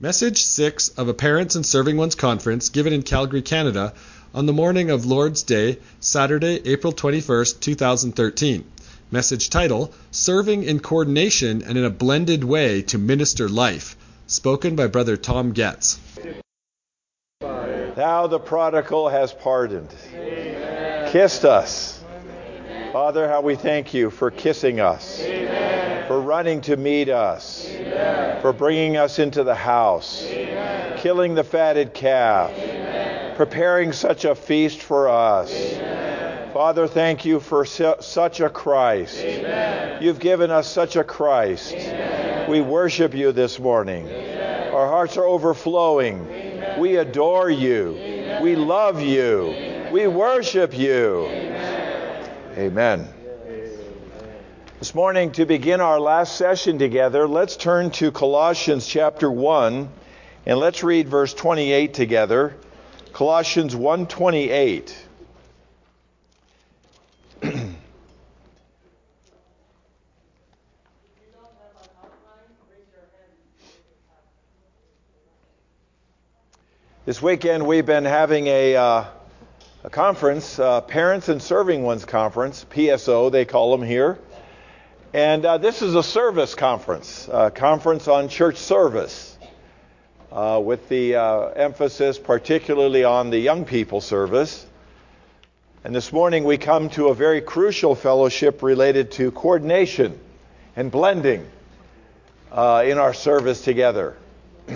Message 6 of a Parents and Serving Ones Conference given in Calgary, Canada, on the morning of Lord's Day, Saturday, April 21st, 2013. Message title Serving in Coordination and in a Blended Way to Minister Life. Spoken by Brother Tom Getz. Now the prodigal, has pardoned, Amen. kissed us. Amen. Father, how we thank you for kissing us, Amen. For running to meet us, for bringing us into the house, killing the fatted calf, preparing such a feast for us. Father, thank you for su- such a Christ. You've given us such a Christ. We worship you this morning. Our hearts are overflowing. We adore you. Amen. We love you. Amen. We worship you. Amen. This morning, to begin our last session together, let's turn to Colossians chapter 1 and let's read verse 28 together. Colossians 1:28. This weekend we've been having a, uh, a conference, uh, Parents and Serving Ones Conference, PSO they call them here. And uh, this is a service conference, a conference on church service, uh, with the uh, emphasis particularly on the young people service. And this morning we come to a very crucial fellowship related to coordination and blending uh, in our service together.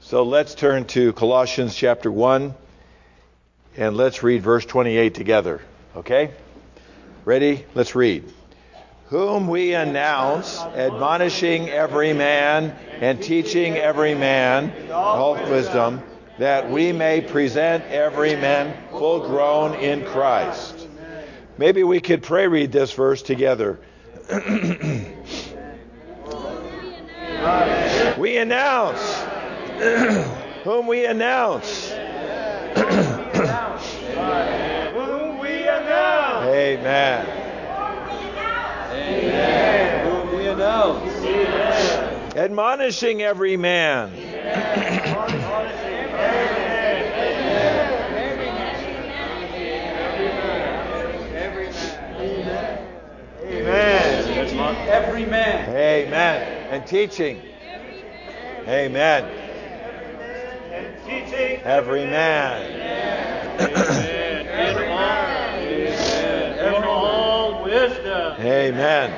So let's turn to Colossians chapter 1 and let's read verse 28 together. Okay? Ready? Let's read. Whom we announce, admonishing every man and teaching every man all wisdom, that we may present every man full grown in Christ. Maybe we could pray read this verse together. we announce whom we announce. Amen. Amen. Whom we announce. Amen. Admonishing every man. Amen. Every man. Amen. And teaching. Amen And teaching every man. In all wisdom. Amen.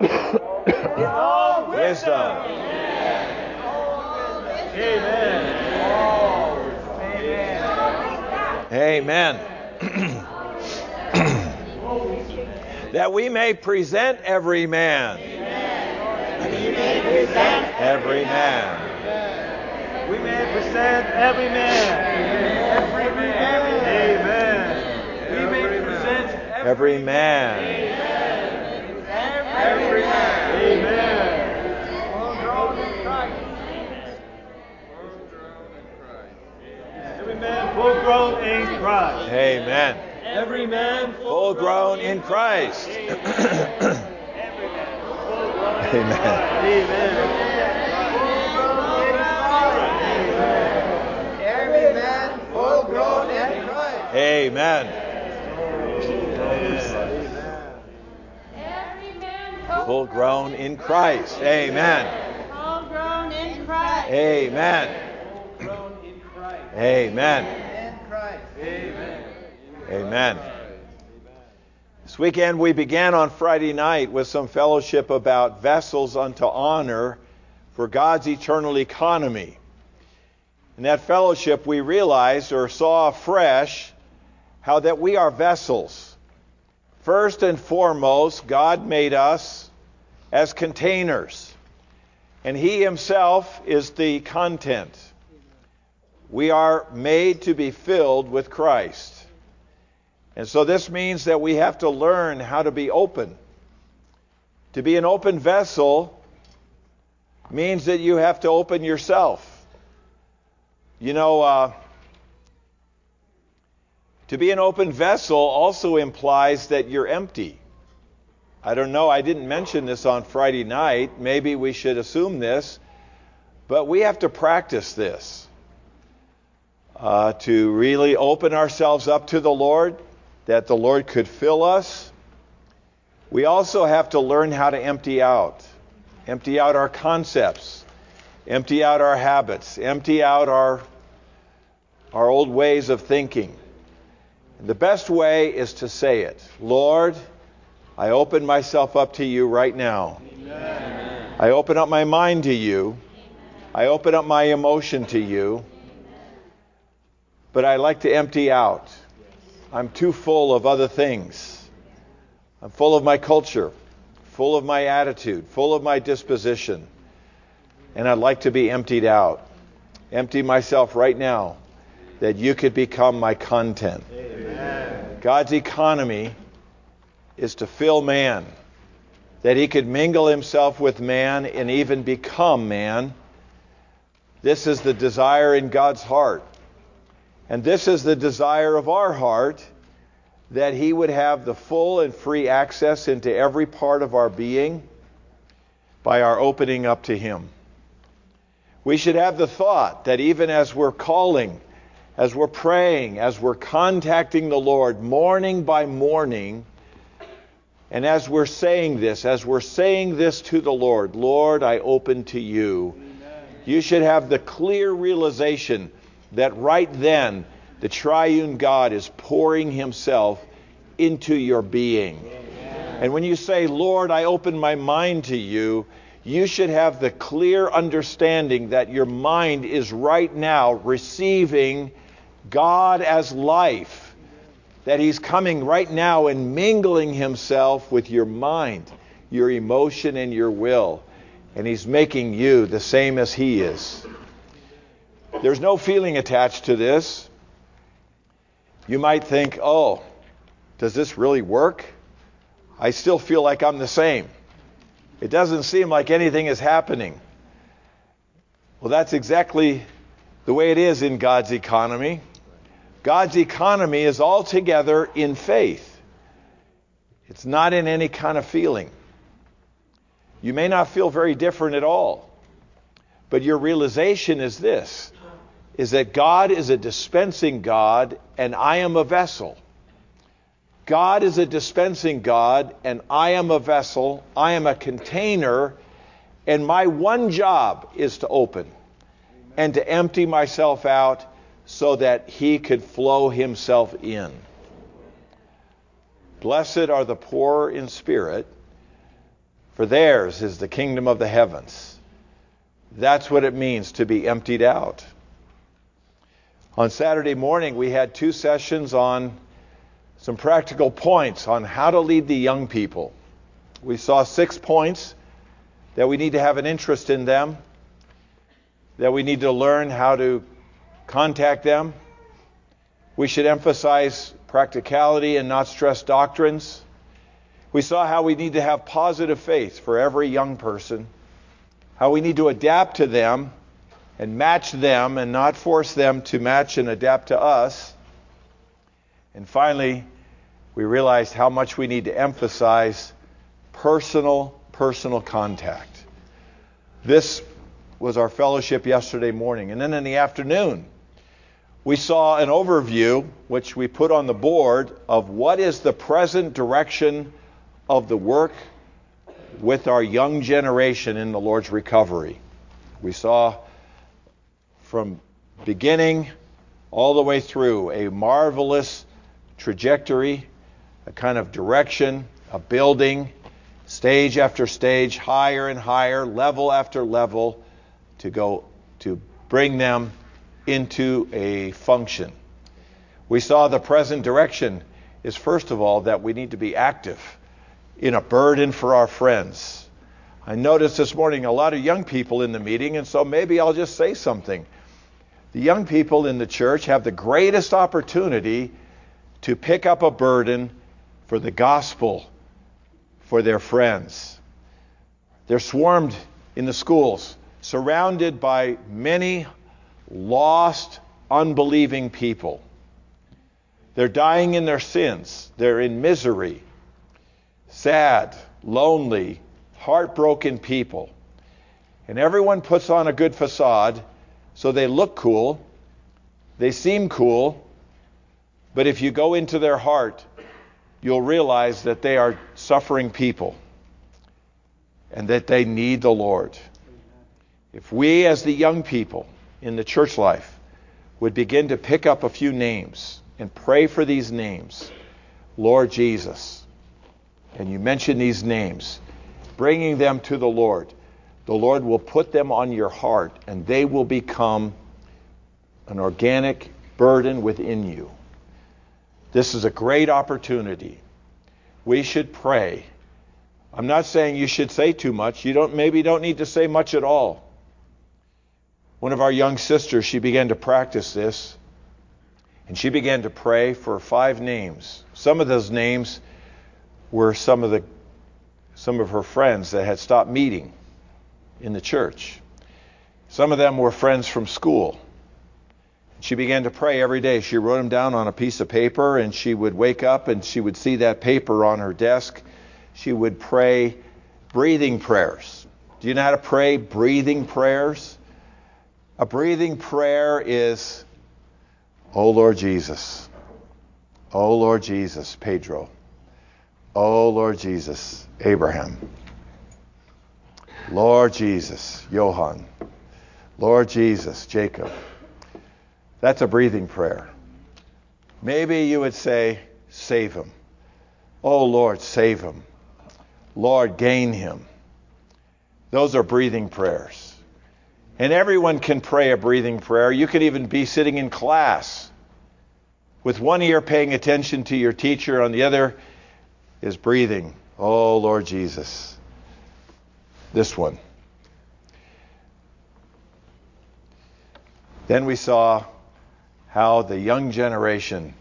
In all wisdom. Amen. Amen. that we may present every man. Every man. We may present every man. Every man. Amen. We may present every man. Every man. Amen. Full grown in Christ. Every man full grown in Christ. Amen. Every man full grown in Christ. Amen. Amen. Every man full grown in Christ. Amen. Full grown in Christ. Amen. Full grown in Christ. Amen. Amen. Amen. This weekend we began on Friday night with some fellowship about vessels unto honor for God's eternal economy. In that fellowship, we realized or saw afresh how that we are vessels. First and foremost, God made us as containers, and He Himself is the content. We are made to be filled with Christ. And so this means that we have to learn how to be open. To be an open vessel means that you have to open yourself. You know, uh, to be an open vessel also implies that you're empty. I don't know, I didn't mention this on Friday night. Maybe we should assume this. But we have to practice this uh, to really open ourselves up to the Lord, that the Lord could fill us. We also have to learn how to empty out, empty out our concepts, empty out our habits, empty out our, our old ways of thinking. And the best way is to say it Lord, I open myself up to you right now. Amen. I open up my mind to you. I open up my emotion to you. But I like to empty out. I'm too full of other things. I'm full of my culture, full of my attitude, full of my disposition. And I'd like to be emptied out. Empty myself right now that you could become my content. Amen. God's economy is to fill man, that he could mingle himself with man and even become man. This is the desire in God's heart. And this is the desire of our heart that he would have the full and free access into every part of our being by our opening up to him. We should have the thought that even as we're calling, as we're praying, as we're contacting the Lord morning by morning, and as we're saying this, as we're saying this to the Lord, Lord, I open to you, you should have the clear realization that right then the triune God is pouring himself into your being. Amen. And when you say, Lord, I open my mind to you, you should have the clear understanding that your mind is right now receiving God as life that He's coming right now and mingling Himself with your mind, your emotion, and your will. And He's making you the same as He is. There's no feeling attached to this. You might think, oh, does this really work? I still feel like I'm the same. It doesn't seem like anything is happening. Well, that's exactly the way it is in God's economy. God's economy is altogether in faith. It's not in any kind of feeling. You may not feel very different at all. But your realization is this is that God is a dispensing God and I am a vessel. God is a dispensing God and I am a vessel. I am a container and my one job is to open and to empty myself out so that he could flow himself in. Blessed are the poor in spirit, for theirs is the kingdom of the heavens. That's what it means to be emptied out. On Saturday morning, we had two sessions on some practical points on how to lead the young people. We saw six points that we need to have an interest in them, that we need to learn how to contact them. We should emphasize practicality and not stress doctrines. We saw how we need to have positive faith for every young person, how we need to adapt to them and match them and not force them to match and adapt to us. And finally, we realized how much we need to emphasize personal, personal contact. This was our fellowship yesterday morning. And then in the afternoon, we saw an overview, which we put on the board, of what is the present direction of the work with our young generation in the Lord's recovery. We saw from beginning all the way through a marvelous trajectory, a kind of direction, a building, stage after stage, higher and higher, level after level, to go to bring them into a function. We saw the present direction is, first of all, that we need to be active in a burden for our friends. I noticed this morning a lot of young people in the meeting, and so maybe I'll just say something. The young people in the church have the greatest opportunity to pick up a burden for the gospel for their friends. They're swarmed in the schools, surrounded by many lost, unbelieving people. They're dying in their sins. They're in misery, sad, lonely, heartbroken people. And everyone puts on a good facade so they look cool, they seem cool, but if you go into their heart, you'll realize that they are suffering people and that they need the Lord. If we, as the young people in the church life, would begin to pick up a few names and pray for these names, Lord Jesus, and you mention these names, bringing them to the Lord, the Lord will put them on your heart and they will become an organic burden within you. This is a great opportunity. We should pray. I'm not saying you should say too much. You don't maybe don't need to say much at all. One of our young sisters, she began to practice this. And she began to pray for five names. Some of those names were some of the some of her friends that had stopped meeting in the church. Some of them were friends from school. She began to pray every day. She wrote them down on a piece of paper and she would wake up and she would see that paper on her desk. She would pray breathing prayers. Do you know how to pray breathing prayers? A breathing prayer is, Oh Lord Jesus. Oh Lord Jesus, Pedro. Oh Lord Jesus, Abraham. Lord Jesus, Johann. Lord Jesus, Jacob. That's a breathing prayer. Maybe you would say, Save him. Oh Lord, save him. Lord, gain him. Those are breathing prayers. And everyone can pray a breathing prayer. You could even be sitting in class with one ear paying attention to your teacher, on the other is breathing. Oh Lord Jesus. This one. Then we saw how the young generation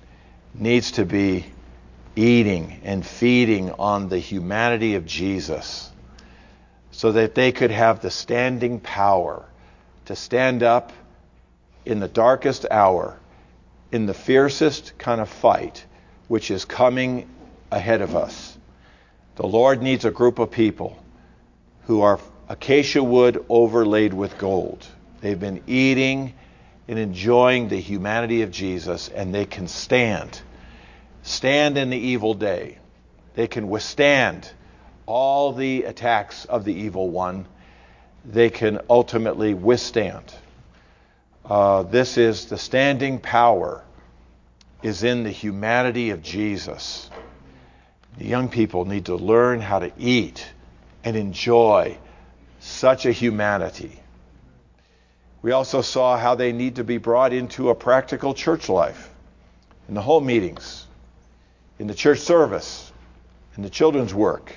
needs to be eating and feeding on the humanity of Jesus so that they could have the standing power to stand up in the darkest hour, in the fiercest kind of fight, which is coming ahead of us. The Lord needs a group of people who are acacia wood overlaid with gold. They've been eating and enjoying the humanity of Jesus, and they can stand. Stand in the evil day. They can withstand all the attacks of the evil one. They can ultimately withstand. Uh, this is the standing power is in the humanity of Jesus. The young people need to learn how to eat and enjoy such a humanity. We also saw how they need to be brought into a practical church life in the home meetings, in the church service, in the children's work,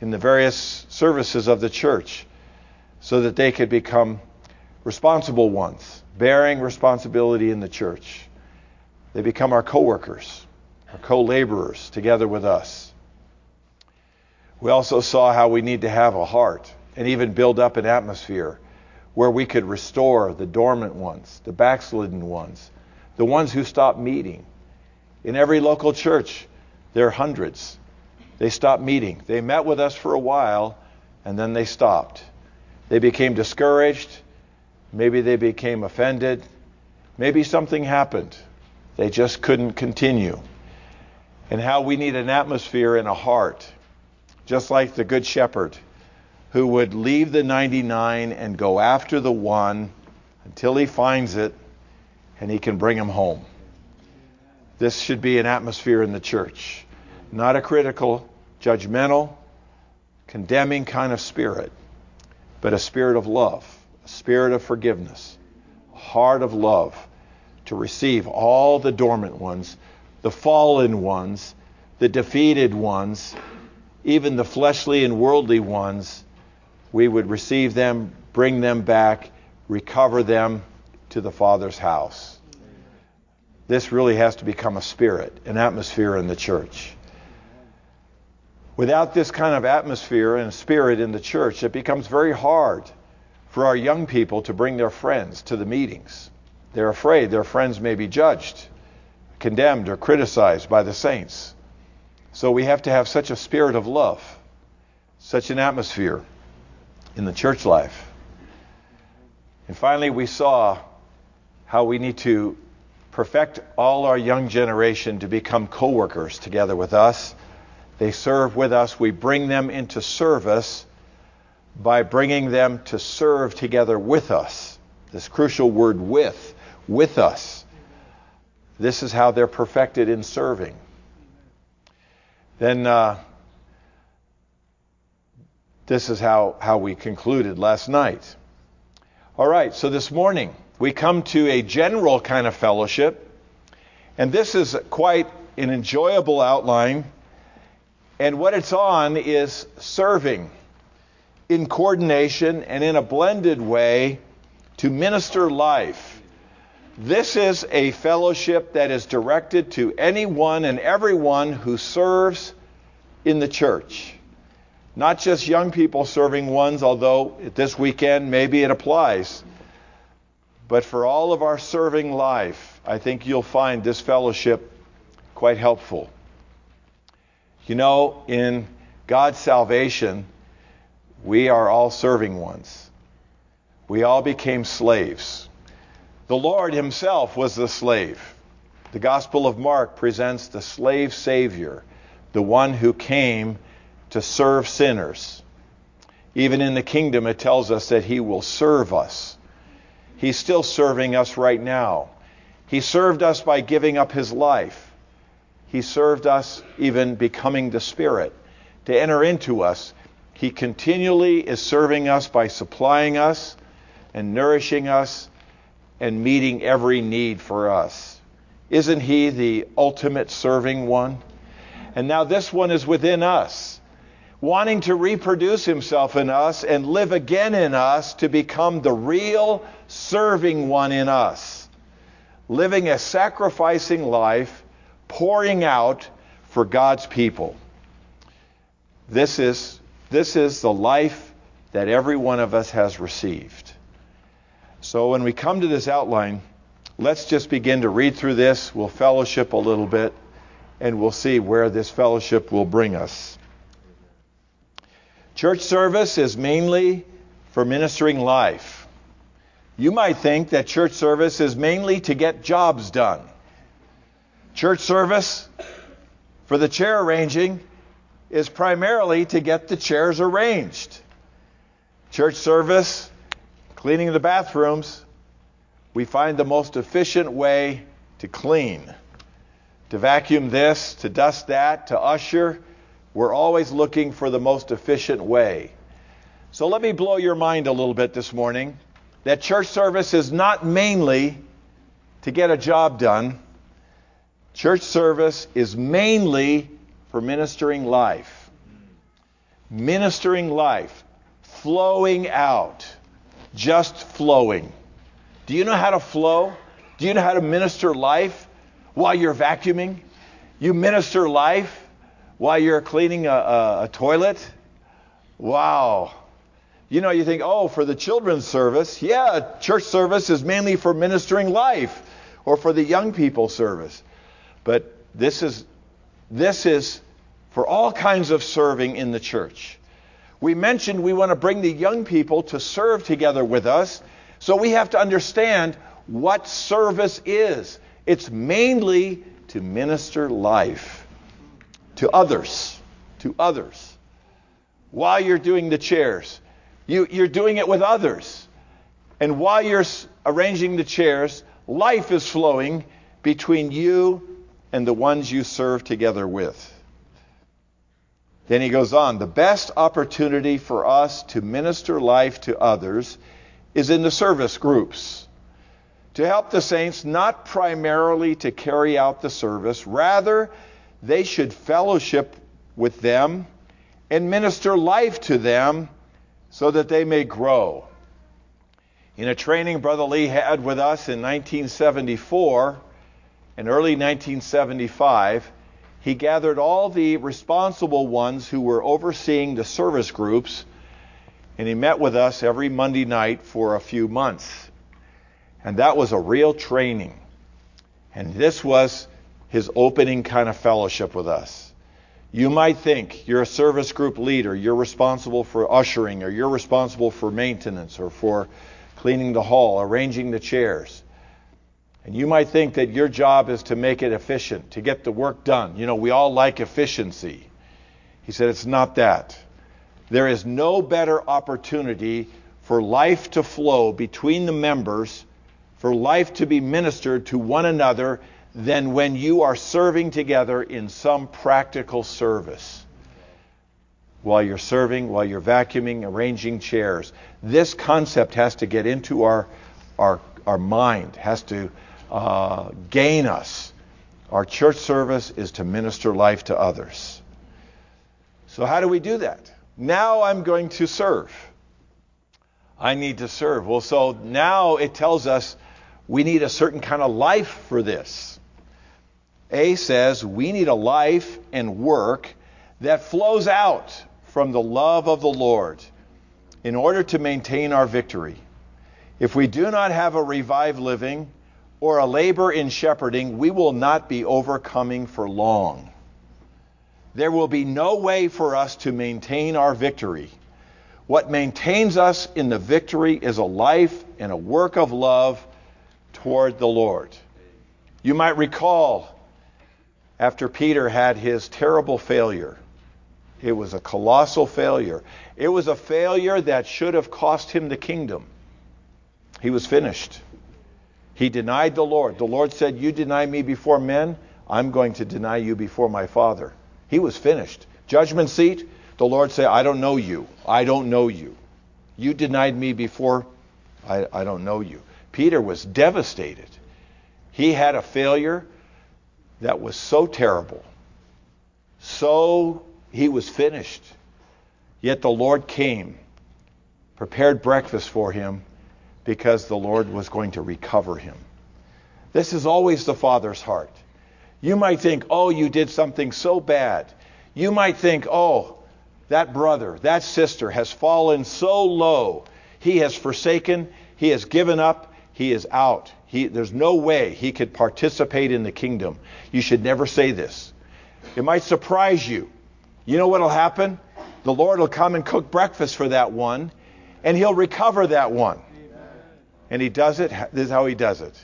in the various services of the church, so that they could become responsible ones, bearing responsibility in the church. They become our co-workers, our co-laborers together with us. We also saw how we need to have a heart and even build up an atmosphere where we could restore the dormant ones, the backslidden ones, the ones who stopped meeting. In every local church, there are hundreds. They stopped meeting. They met with us for a while, and then they stopped. They became discouraged. Maybe they became offended. Maybe something happened. They just couldn't continue. And how we need an atmosphere and a heart, just like the Good Shepherd who would leave the 99 and go after the one until he finds it and he can bring him home. This should be an atmosphere in the church, not a critical, judgmental, condemning kind of spirit, but a spirit of love, a spirit of forgiveness, a heart of love to receive all the dormant ones, the fallen ones, the defeated ones, even the fleshly and worldly ones we would receive them, bring them back, recover them to the Father's house. This really has to become a spirit, an atmosphere in the church. Without this kind of atmosphere and spirit in the church, it becomes very hard for our young people to bring their friends to the meetings. They're afraid their friends may be judged, condemned, or criticized by the saints. So we have to have such a spirit of love such an atmosphere in the church life. And finally, we saw how we need to perfect all our young generation to become co workers together with us. They serve with us. We bring them into service by bringing them to serve together with us. This crucial word with, with us. This is how they're perfected in serving. Then uh, this is how, how we concluded last night. All right, so this morning we come to a general kind of fellowship, and this is quite an enjoyable outline. And what it's on is serving in coordination and in a blended way to minister life. This is a fellowship that is directed to anyone and everyone who serves in the church. Not just young people serving ones, although this weekend maybe it applies. But for all of our serving life, I think you'll find this fellowship quite helpful. You know, in God's salvation, we are all serving ones. We all became slaves. The Lord Himself was the slave. The Gospel of Mark presents the slave Savior, the one who came to serve sinners. Even in the kingdom, it tells us that He will serve us. He's still serving us right now. He served us by giving up His life. He served us even becoming the Spirit to enter into us. He continually is serving us by supplying us and nourishing us and meeting every need for us. Isn't He the ultimate serving one? And now this one is within us, wanting to reproduce Himself in us and live again in us to become the real serving one in us, living a sacrificing life, pouring out for God's people. This is, this is the life that every one of us has received. So when we come to this outline, let's just begin to read through this. We'll fellowship a little bit, and we'll see where this fellowship will bring us. Church service is mainly for ministering life. You might think that church service is mainly to get jobs done. Church service for the chair arranging is primarily to get the chairs arranged. Church service, cleaning the bathrooms, we find the most efficient way to clean. To vacuum this, to dust that, to usher, we're always looking for the most efficient way. So let me blow your mind a little bit this morning that church service is not mainly to get a job done. Church service is mainly for ministering life. Ministering life, flowing out, just flowing. Do you know how to flow? Do you know how to minister life while you're vacuuming? You minister life while you're cleaning a, a, a toilet? Wow. You know, you think, oh, for the children's service, yeah, church service is mainly for ministering life or for the young people service. But this is this is for all kinds of serving in the church. We mentioned we want to bring the young people to serve together with us, so we have to understand what service is. It's mainly to minister life to others, to others. While you're doing the chairs, you, you're doing it with others. And while you're arranging the chairs, life is flowing between you and the ones you serve together with. Then he goes on the best opportunity for us to minister life to others is in the service groups. To help the saints, not primarily to carry out the service, rather, they should fellowship with them and minister life to them so that they may grow. In a training Brother Lee had with us in 1974 and early 1975, he gathered all the responsible ones who were overseeing the service groups, and he met with us every Monday night for a few months. And that was a real training. And this was his opening kind of fellowship with us. You might think you're a service group leader, you're responsible for ushering, or you're responsible for maintenance, or for cleaning the hall, arranging the chairs. And you might think that your job is to make it efficient, to get the work done. You know, we all like efficiency. He said, It's not that. There is no better opportunity for life to flow between the members, for life to be ministered to one another, than when you are serving together in some practical service. While you're serving, while you're vacuuming, arranging chairs. This concept has to get into our, our, our mind, has to uh, gain us. Our church service is to minister life to others. So, how do we do that? Now I'm going to serve. I need to serve. Well, so now it tells us we need a certain kind of life for this. A says we need a life and work that flows out from the love of the Lord in order to maintain our victory. If we do not have a revived living or a labor in shepherding, we will not be overcoming for long. There will be no way for us to maintain our victory. What maintains us in the victory is a life and a work of love toward the Lord. You might recall after Peter had his terrible failure. It was a colossal failure. It was a failure that should have cost him the kingdom. He was finished. He denied the Lord. The Lord said, You deny me before men, I'm going to deny you before my Father. He was finished. Judgment seat, the Lord said, I don't know you. I don't know you. You denied me before, I, I don't know you. Peter was devastated. He had a failure that was so terrible. So he was finished. Yet the Lord came, prepared breakfast for him because the Lord was going to recover him. This is always the Father's heart. You might think, oh, you did something so bad. You might think, oh, that brother, that sister has fallen so low. He has forsaken, he has given up, he is out. He, there's no way he could participate in the kingdom. You should never say this. It might surprise you. You know what will happen? The Lord will come and cook breakfast for that one, and he'll recover that one. And he does it. This is how he does it.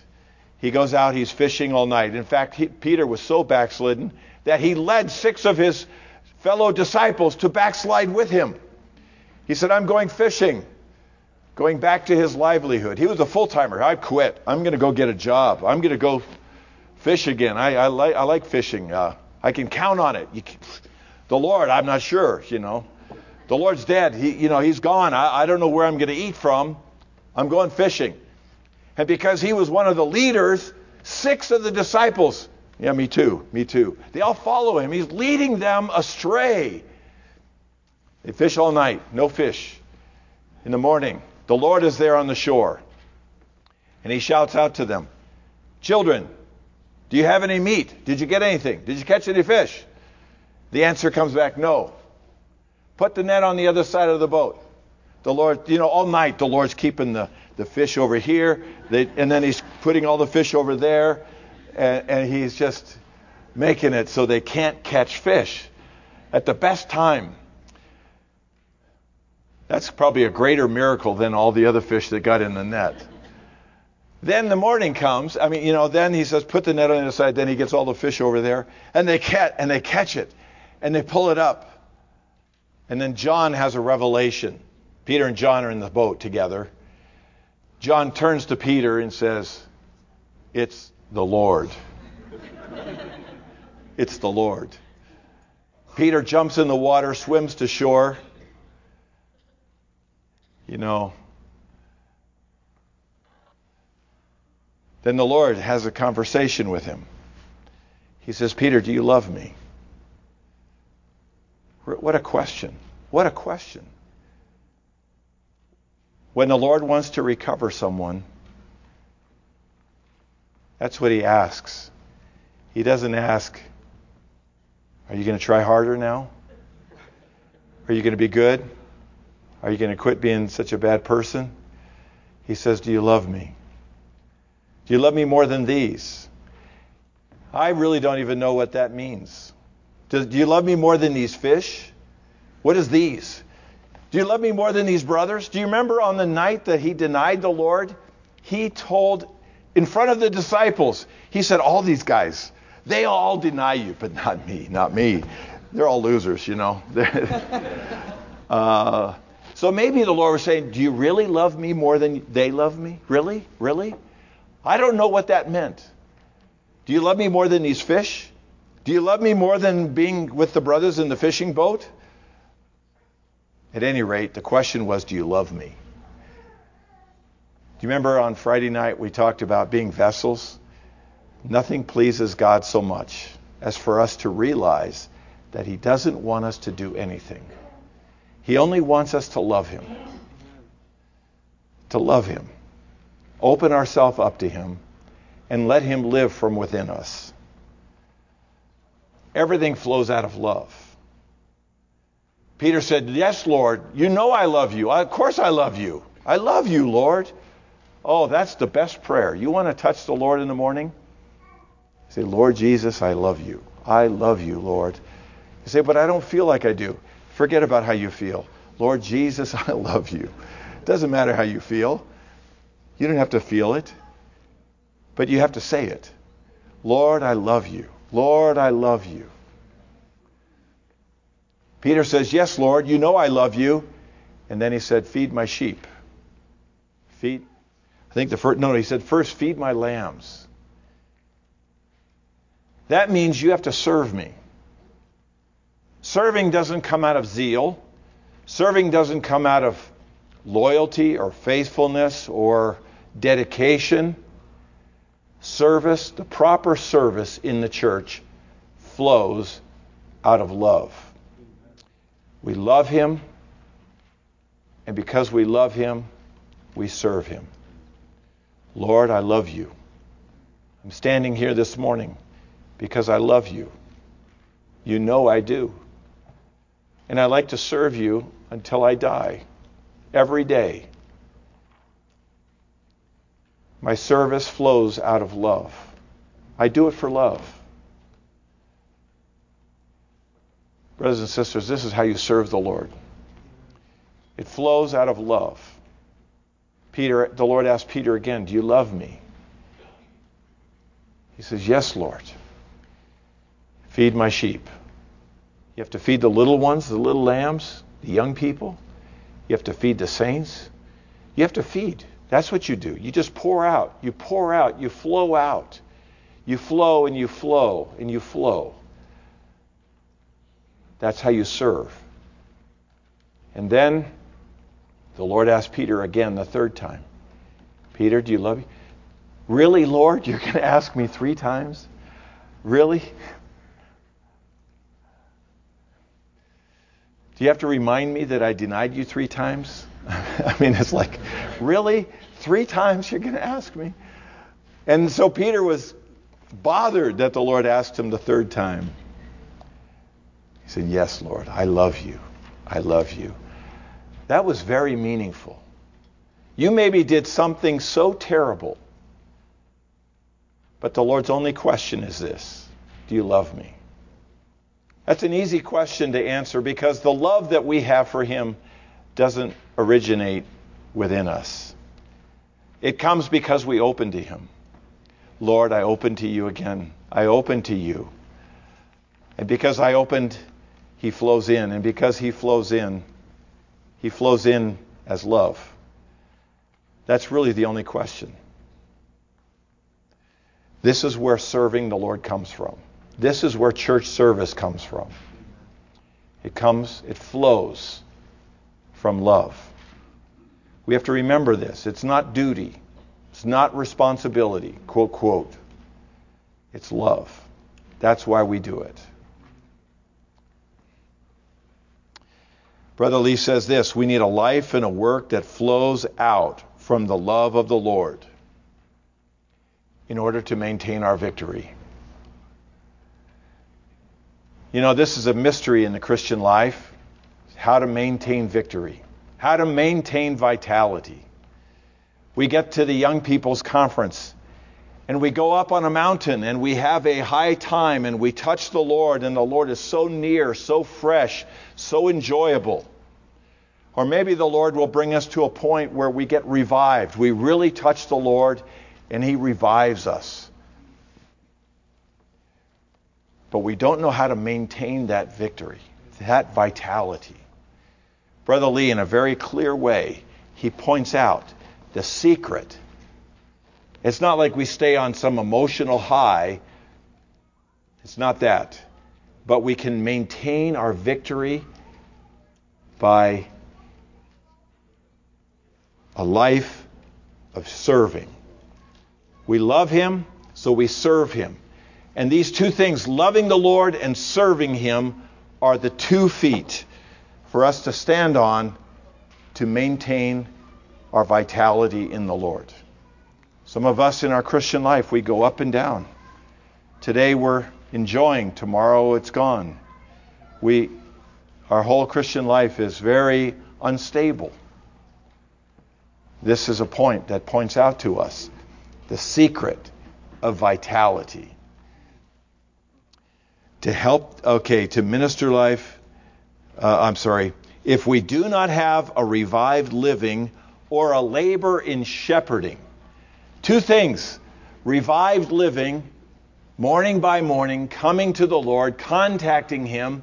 He goes out, he's fishing all night. In fact, he, Peter was so backslidden that he led six of his fellow disciples to backslide with him. He said, I'm going fishing going back to his livelihood. He was a full timer. I quit. I'm going to go get a job. I'm going to go fish again. I, I, like, I like fishing. Uh, I can count on it. Can, the Lord, I'm not sure, you know. The Lord's dead. He, you know, he's gone. I, I don't know where I'm going to eat from. I'm going fishing. And because he was one of the leaders, six of the disciples, yeah, me too, me too, they all follow him. He's leading them astray. They fish all night, no fish. In the morning, the Lord is there on the shore. And he shouts out to them, Children, do you have any meat? Did you get anything? Did you catch any fish? The answer comes back, No. Put the net on the other side of the boat. The Lord, you know, all night the Lord's keeping the, the fish over here, they, and then he's putting all the fish over there, and, and he's just making it so they can't catch fish. At the best time, that's probably a greater miracle than all the other fish that got in the net. Then the morning comes. I mean, you know, then he says, put the net on the side. Then he gets all the fish over there, and they catch and they catch it, and they pull it up. And then John has a revelation. Peter and John are in the boat together. John turns to Peter and says, "It's the Lord. it's the Lord." Peter jumps in the water, swims to shore you know, then the Lord has a conversation with him. He says, Peter, do you love me? What a question. What a question. When the Lord wants to recover someone, that's what he asks. He doesn't ask, Are you going to try harder now? Are you going to be good? Are you going to quit being such a bad person? He says, Do you love me? Do you love me more than these? I really don't even know what that means. Do, do you love me more than these fish? What is these? Do you love me more than these brothers? Do you remember on the night that he denied the Lord? He told, in front of the disciples, he said, All these guys, they all deny you, but not me, not me. They're all losers, you know. uh, so maybe the Lord was saying, Do you really love me more than they love me? Really? Really? I don't know what that meant. Do you love me more than these fish? Do you love me more than being with the brothers in the fishing boat? At any rate, the question was, Do you love me? Do you remember on Friday night we talked about being vessels? Nothing pleases God so much as for us to realize that He doesn't want us to do anything. He only wants us to love Him. To love Him. Open ourselves up to Him and let Him live from within us. Everything flows out of love. Peter said, Yes, Lord, you know I love you. Of course I love you. I love you, Lord. Oh, that's the best prayer. You want to touch the Lord in the morning? Say, Lord Jesus, I love you. I love you, Lord. You say, but I don't feel like I do. Forget about how you feel. Lord Jesus, I love you. It doesn't matter how you feel. You don't have to feel it, but you have to say it. Lord, I love you. Lord, I love you. Peter says, Yes, Lord, you know I love you. And then he said, Feed my sheep. Feed. I think the first, no, he said, First, feed my lambs. That means you have to serve me. Serving doesn't come out of zeal. Serving doesn't come out of loyalty or faithfulness or dedication. Service, the proper service in the church, flows out of love. We love him, and because we love him, we serve him. Lord, I love you. I'm standing here this morning because I love you. You know I do. And I like to serve you until I die, every day. My service flows out of love. I do it for love. Brothers and sisters, this is how you serve the Lord. It flows out of love. Peter, the Lord asked Peter again, Do you love me? He says, Yes, Lord. Feed my sheep. You have to feed the little ones, the little lambs, the young people. You have to feed the saints. You have to feed. That's what you do. You just pour out. You pour out. You flow out. You flow and you flow and you flow. That's how you serve. And then the Lord asked Peter again the third time Peter, do you love me? Really, Lord? You're going to ask me three times? Really? Do you have to remind me that I denied you three times? I mean, it's like, really? Three times you're going to ask me? And so Peter was bothered that the Lord asked him the third time. He said, Yes, Lord, I love you. I love you. That was very meaningful. You maybe did something so terrible, but the Lord's only question is this Do you love me? That's an easy question to answer because the love that we have for Him doesn't originate within us. It comes because we open to Him. Lord, I open to you again. I open to you. And because I opened he flows in. And because he flows in, he flows in as love. That's really the only question. This is where serving the Lord comes from. This is where church service comes from. It comes, it flows from love. We have to remember this. It's not duty, it's not responsibility, quote, quote. It's love. That's why we do it. Brother Lee says this we need a life and a work that flows out from the love of the Lord in order to maintain our victory. You know, this is a mystery in the Christian life how to maintain victory, how to maintain vitality. We get to the young people's conference, and we go up on a mountain and we have a high time and we touch the Lord and the Lord is so near, so fresh, so enjoyable. Or maybe the Lord will bring us to a point where we get revived. We really touch the Lord and He revives us. But we don't know how to maintain that victory, that vitality. Brother Lee, in a very clear way, he points out the secret it's not like we stay on some emotional high. It's not that. But we can maintain our victory by a life of serving. We love Him, so we serve Him. And these two things, loving the Lord and serving Him, are the two feet for us to stand on to maintain our vitality in the Lord. Some of us in our Christian life, we go up and down. Today we're enjoying, tomorrow it's gone. We, our whole Christian life is very unstable. This is a point that points out to us the secret of vitality. To help, okay, to minister life, uh, I'm sorry, if we do not have a revived living or a labor in shepherding, Two things revived living, morning by morning, coming to the Lord, contacting Him,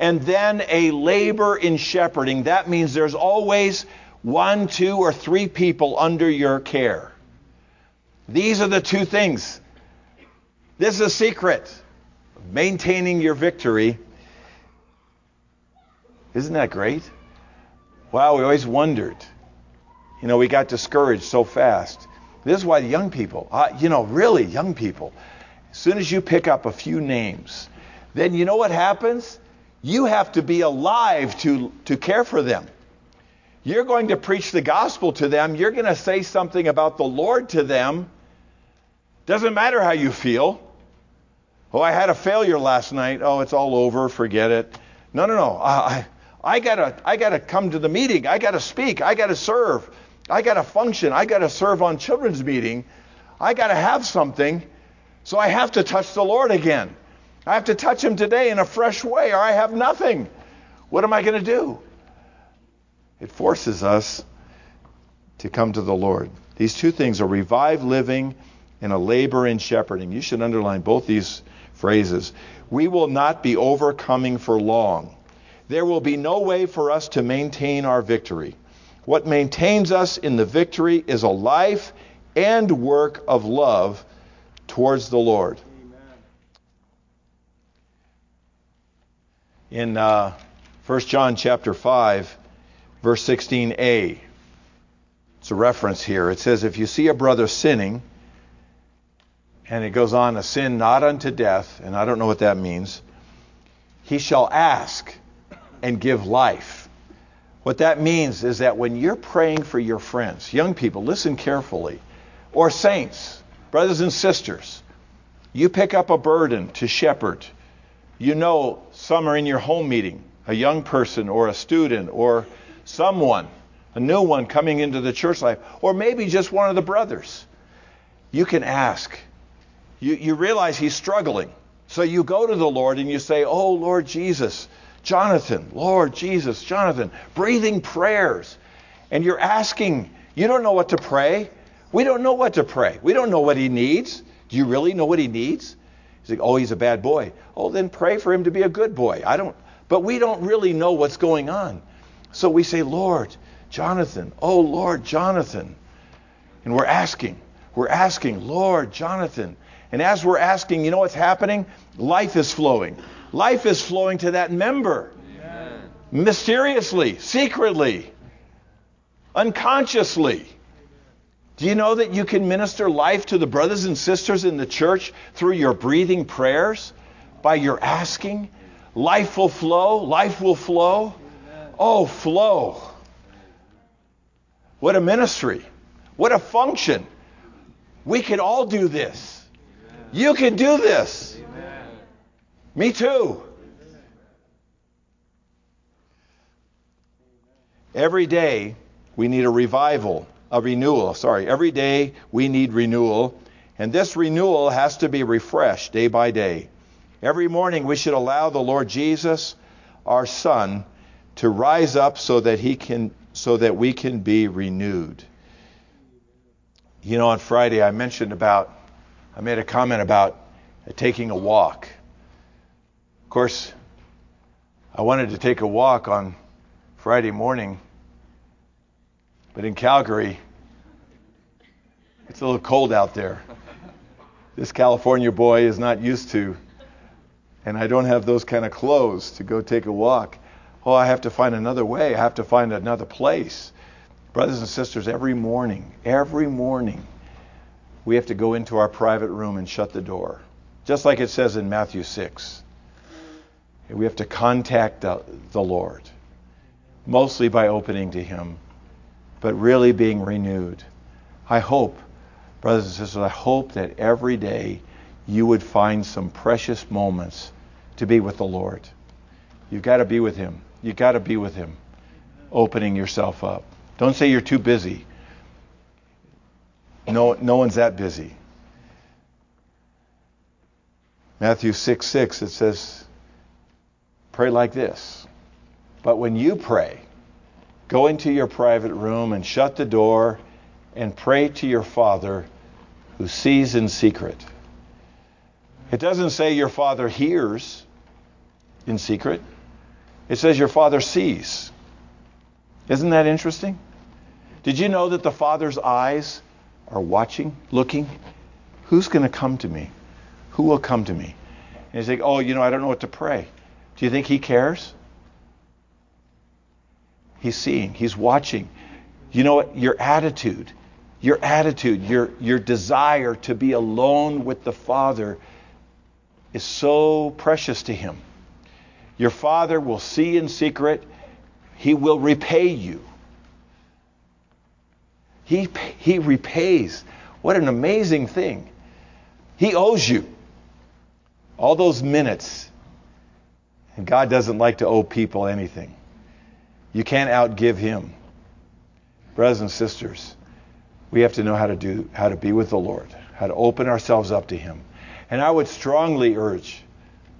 and then a labor in shepherding. That means there's always one, two, or three people under your care. These are the two things. This is a secret of maintaining your victory. Isn't that great? Wow, we always wondered. You know, we got discouraged so fast. This is why young people, uh, you know, really young people, as soon as you pick up a few names, then you know what happens? You have to be alive to, to care for them. You're going to preach the gospel to them. You're going to say something about the Lord to them. Doesn't matter how you feel. Oh, I had a failure last night. Oh, it's all over. Forget it. No, no, no. I, I gotta, I gotta come to the meeting. I gotta speak. I gotta serve. I got to function. I got to serve on children's meeting. I got to have something. So I have to touch the Lord again. I have to touch him today in a fresh way or I have nothing. What am I going to do? It forces us to come to the Lord. These two things are revived living and a labor in shepherding. You should underline both these phrases. We will not be overcoming for long. There will be no way for us to maintain our victory. What maintains us in the victory is a life and work of love towards the Lord. In uh, 1 John chapter 5, verse 16a, it's a reference here. It says, If you see a brother sinning, and it goes on, a sin not unto death, and I don't know what that means, he shall ask and give life what that means is that when you're praying for your friends, young people, listen carefully, or saints, brothers and sisters, you pick up a burden to shepherd. You know some are in your home meeting, a young person or a student or someone, a new one coming into the church life, or maybe just one of the brothers. You can ask. You, you realize he's struggling. So you go to the Lord and you say, Oh, Lord Jesus, Jonathan, Lord Jesus, Jonathan, breathing prayers. And you're asking, you don't know what to pray. We don't know what to pray. We don't know what he needs. Do you really know what he needs? He's like, oh, he's a bad boy. Oh, then pray for him to be a good boy. I don't, but we don't really know what's going on. So we say, Lord, Jonathan, oh, Lord, Jonathan. And we're asking, we're asking, Lord, Jonathan. And as we're asking, you know what's happening? Life is flowing. Life is flowing to that member. Amen. Mysteriously, secretly, unconsciously. Do you know that you can minister life to the brothers and sisters in the church through your breathing prayers? By your asking? Life will flow. Life will flow. Oh, flow. What a ministry. What a function. We can all do this. You can do this. Me too. Every day we need a revival, a renewal. Sorry, every day we need renewal. And this renewal has to be refreshed day by day. Every morning we should allow the Lord Jesus, our sun, to rise up so that he can so that we can be renewed. You know, on Friday I mentioned about I made a comment about taking a walk. Of course, I wanted to take a walk on Friday morning, but in Calgary, it's a little cold out there. This California boy is not used to, and I don't have those kind of clothes to go take a walk. Oh, I have to find another way. I have to find another place. Brothers and sisters, every morning, every morning, we have to go into our private room and shut the door. Just like it says in Matthew 6. We have to contact the, Lord, mostly by opening to Him, but really being renewed. I hope, brothers and sisters, I hope that every day you would find some precious moments to be with the Lord. You've got to be with Him. You've got to be with Him, opening yourself up. Don't say you're too busy. No, no one's that busy. Matthew 6 6, it says, Pray like this. But when you pray, go into your private room and shut the door and pray to your Father who sees in secret. It doesn't say your Father hears in secret, it says your Father sees. Isn't that interesting? Did you know that the Father's eyes are watching, looking? Who's going to come to me? Who will come to me? And he's like, Oh, you know, I don't know what to pray. Do you think he cares? He's seeing, he's watching. You know what? Your attitude, your attitude, your, your desire to be alone with the Father is so precious to him. Your Father will see in secret, he will repay you. He, he repays. What an amazing thing. He owes you all those minutes. And God doesn't like to owe people anything. You can't outgive him. Brothers and sisters, we have to know how to do how to be with the Lord, how to open ourselves up to him. And I would strongly urge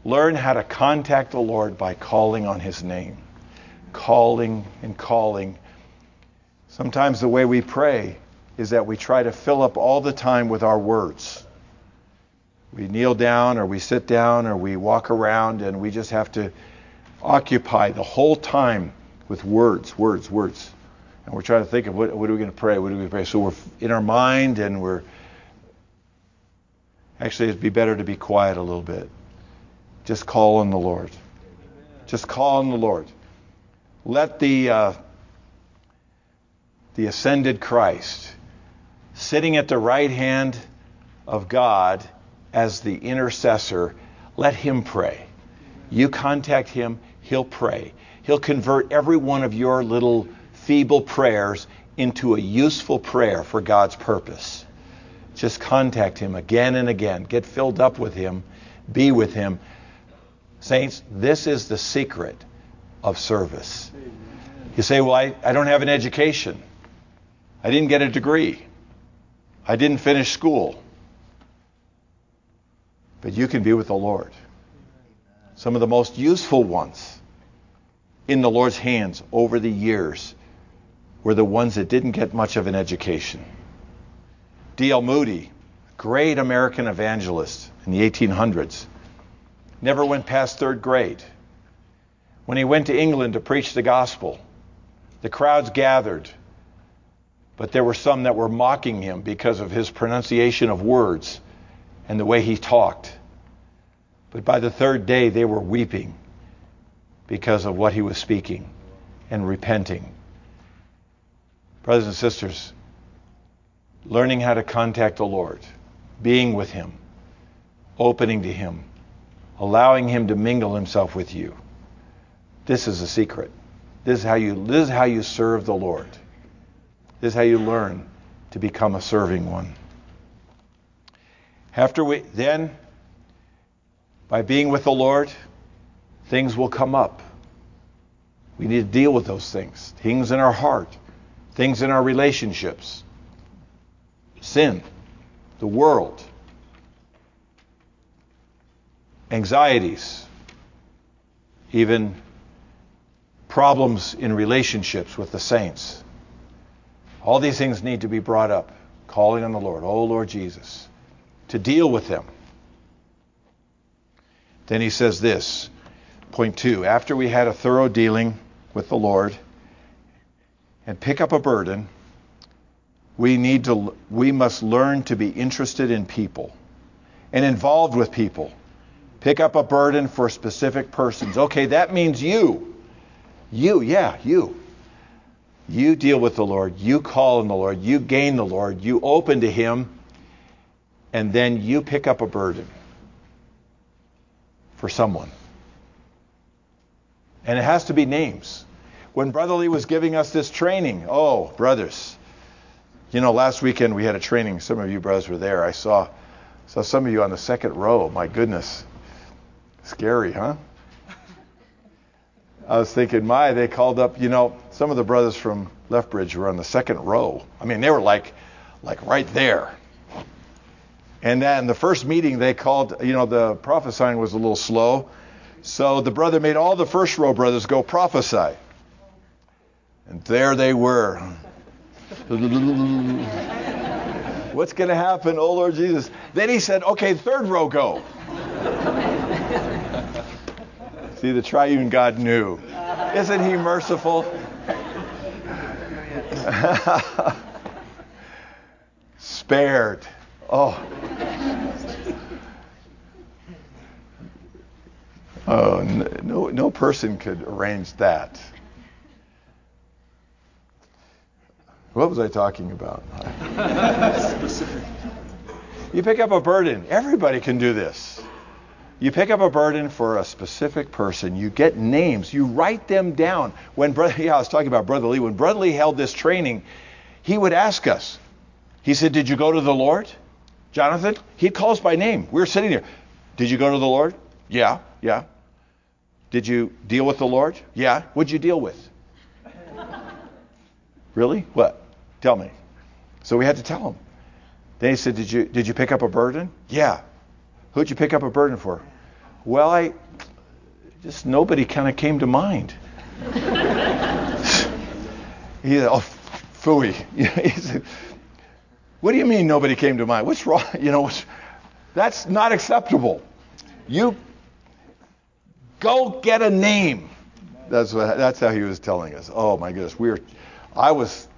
learn how to contact the Lord by calling on his name. Calling and calling. Sometimes the way we pray is that we try to fill up all the time with our words. We kneel down or we sit down or we walk around and we just have to occupy the whole time with words, words, words. And we're trying to think of what, what are we going to pray? What are we going to pray? So we're in our mind and we're. Actually, it'd be better to be quiet a little bit. Just call on the Lord. Just call on the Lord. Let the uh, the ascended Christ sitting at the right hand of God as the intercessor, let him pray. You contact him, he'll pray. He'll convert every one of your little feeble prayers into a useful prayer for God's purpose. Just contact him again and again. Get filled up with him. Be with him. Saints, this is the secret of service. You say, Well, I, I don't have an education. I didn't get a degree. I didn't finish school. But you can be with the Lord. Some of the most useful ones in the Lord's hands over the years were the ones that didn't get much of an education. D.L. Moody, great American evangelist in the 1800s, never went past third grade. When he went to England to preach the gospel, the crowds gathered, but there were some that were mocking him because of his pronunciation of words and the way he talked. But by the third day, they were weeping because of what he was speaking and repenting. Brothers and sisters, learning how to contact the Lord, being with him, opening to him, allowing him to mingle himself with you. This is a secret. This is how you this is how you serve the Lord. This is how you learn to become a serving one. After we then by being with the Lord, things will come up. We need to deal with those things. Things in our heart, things in our relationships, sin, the world, anxieties, even problems in relationships with the saints. All these things need to be brought up, calling on the Lord, oh Lord Jesus, to deal with them. Then he says this, point two, after we had a thorough dealing with the Lord and pick up a burden, we need to we must learn to be interested in people and involved with people. Pick up a burden for specific persons. Okay, that means you. You, yeah, you. You deal with the Lord. You call on the Lord. You gain the Lord. You open to Him. And then you pick up a burden for someone. And it has to be names. When Brother Lee was giving us this training, oh, brothers, you know, last weekend we had a training. Some of you brothers were there. I saw saw some of you on the second row. My goodness. Scary, huh? I was thinking, my, they called up, you know, some of the brothers from Lethbridge were on the second row. I mean, they were like, like right there. And then the first meeting they called, you know, the prophesying was a little slow. So the brother made all the first row brothers go prophesy. And there they were. What's going to happen, oh Lord Jesus? Then he said, okay, third row go. See, the triune God knew. Isn't he merciful? Spared. Oh. Oh, no, no person could arrange that. What was I talking about? you pick up a burden. Everybody can do this. You pick up a burden for a specific person. You get names. You write them down. When brother, yeah, I was talking about Brother Lee. When Brother Lee held this training, he would ask us. He said, "Did you go to the Lord, Jonathan?" He'd call us by name. We were sitting there. Did you go to the Lord? Yeah, yeah. Did you deal with the Lord? Yeah. What'd you deal with? really? What? Tell me. So we had to tell him. Then he said, "Did you did you pick up a burden?" Yeah. Who'd you pick up a burden for? Well, I just nobody kind of came to mind. he said, "Oh, phooey." he said, "What do you mean nobody came to mind? What's wrong? You know, that's not acceptable. You go get a name." That's what. That's how he was telling us. Oh my goodness, we were. I was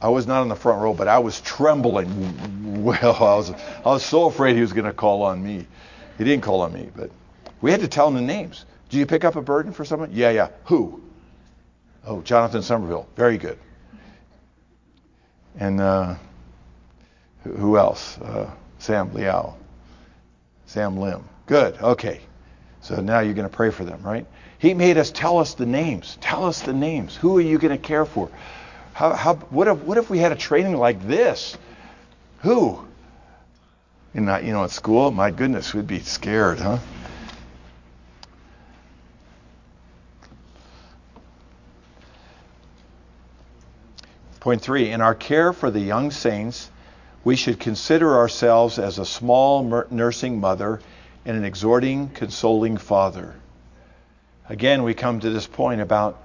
I was not in the front row, but I was trembling. Well, I was, I was so afraid he was going to call on me. He didn't call on me, but we had to tell them the names. Do you pick up a burden for someone? Yeah, yeah. Who? Oh, Jonathan Somerville. Very good. And uh, who else? Uh, Sam Liao. Sam Lim. Good. Okay. So now you're going to pray for them, right? He made us tell us the names. Tell us the names. Who are you going to care for? How, how, what, if, what if we had a training like this? Who? In that, you know, at school, my goodness, we'd be scared, huh? Point three, in our care for the young saints, we should consider ourselves as a small nursing mother and an exhorting, consoling father. Again, we come to this point about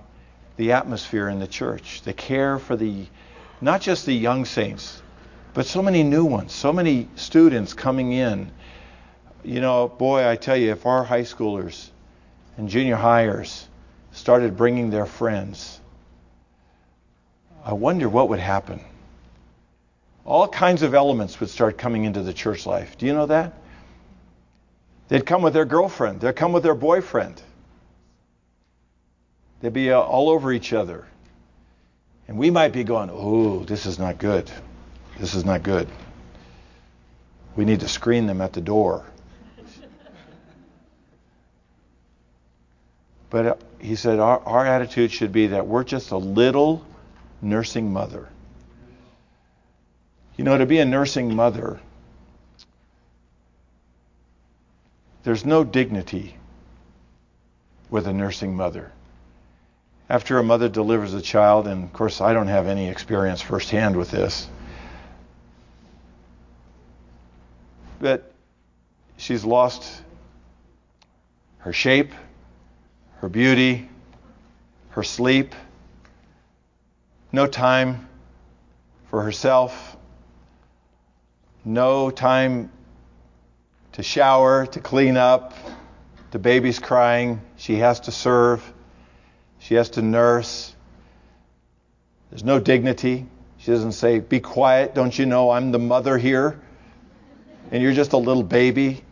the atmosphere in the church, the care for the not just the young saints, but so many new ones, so many students coming in. You know, boy, I tell you, if our high schoolers and junior hires started bringing their friends, I wonder what would happen. All kinds of elements would start coming into the church life. Do you know that? They'd come with their girlfriend, they'd come with their boyfriend. They'd be uh, all over each other. And we might be going, oh, this is not good. This is not good. We need to screen them at the door. But uh, he said our, our attitude should be that we're just a little nursing mother. You know, to be a nursing mother, there's no dignity with a nursing mother. After a mother delivers a child, and of course, I don't have any experience firsthand with this, but she's lost her shape, her beauty, her sleep, no time for herself, no time to shower, to clean up. The baby's crying. She has to serve. She has to nurse. There's no dignity. She doesn't say, Be quiet. Don't you know I'm the mother here? And you're just a little baby.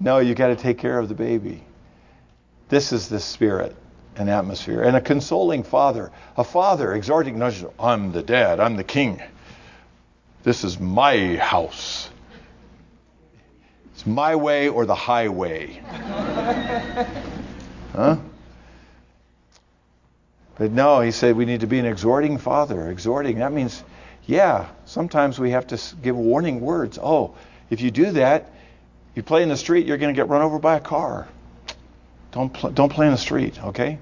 No, you got to take care of the baby. This is the spirit and atmosphere. And a consoling father. A father exhorting, I'm the dad, I'm the king. This is my house. It's my way or the highway. huh? But no, he said we need to be an exhorting father. Exhorting, that means, yeah, sometimes we have to give warning words. Oh, if you do that, you play in the street, you're going to get run over by a car. Don't, pl- don't play in the street, okay?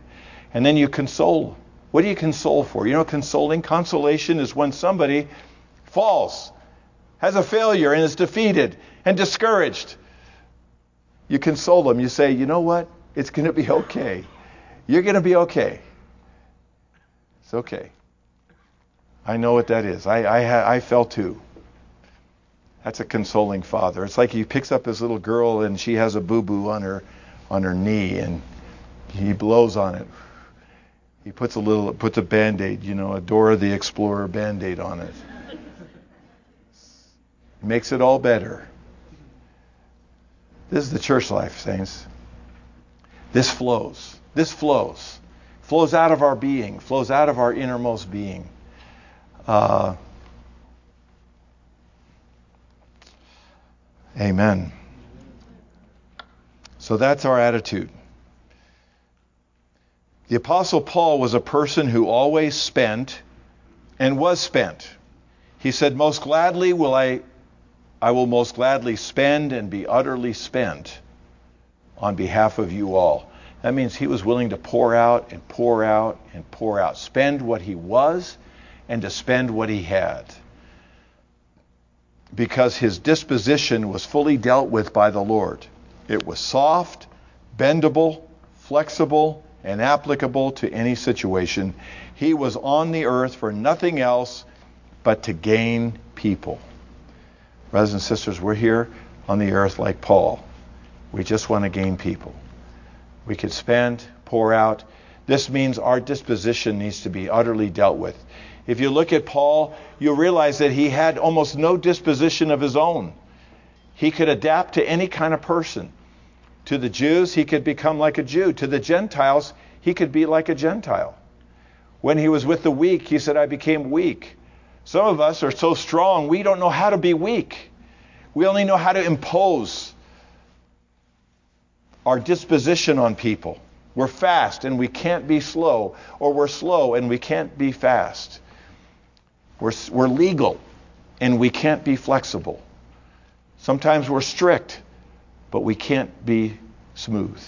And then you console. What do you console for? You know, consoling? Consolation is when somebody falls, has a failure, and is defeated and discouraged. You console them. You say, you know what? It's going to be okay. You're going to be okay. It's okay. I know what that is. I, I, I fell too. That's a consoling father. It's like he picks up his little girl and she has a boo boo on her on her knee and he blows on it. He puts a little puts a band-aid, you know, a Dora the Explorer band-aid on it. Makes it all better. This is the church life, saints. This flows. This flows. Flows out of our being, flows out of our innermost being. Uh, amen. So that's our attitude. The Apostle Paul was a person who always spent and was spent. He said, Most gladly will I, I will most gladly spend and be utterly spent on behalf of you all. That means he was willing to pour out and pour out and pour out, spend what he was and to spend what he had. Because his disposition was fully dealt with by the Lord. It was soft, bendable, flexible, and applicable to any situation. He was on the earth for nothing else but to gain people. Brothers and sisters, we're here on the earth like Paul. We just want to gain people. We could spend, pour out. This means our disposition needs to be utterly dealt with. If you look at Paul, you'll realize that he had almost no disposition of his own. He could adapt to any kind of person. To the Jews, he could become like a Jew. To the Gentiles, he could be like a Gentile. When he was with the weak, he said, I became weak. Some of us are so strong, we don't know how to be weak. We only know how to impose our disposition on people. We're fast and we can't be slow, or we're slow and we can't be fast. We're, we're legal and we can't be flexible. Sometimes we're strict but we can't be smooth.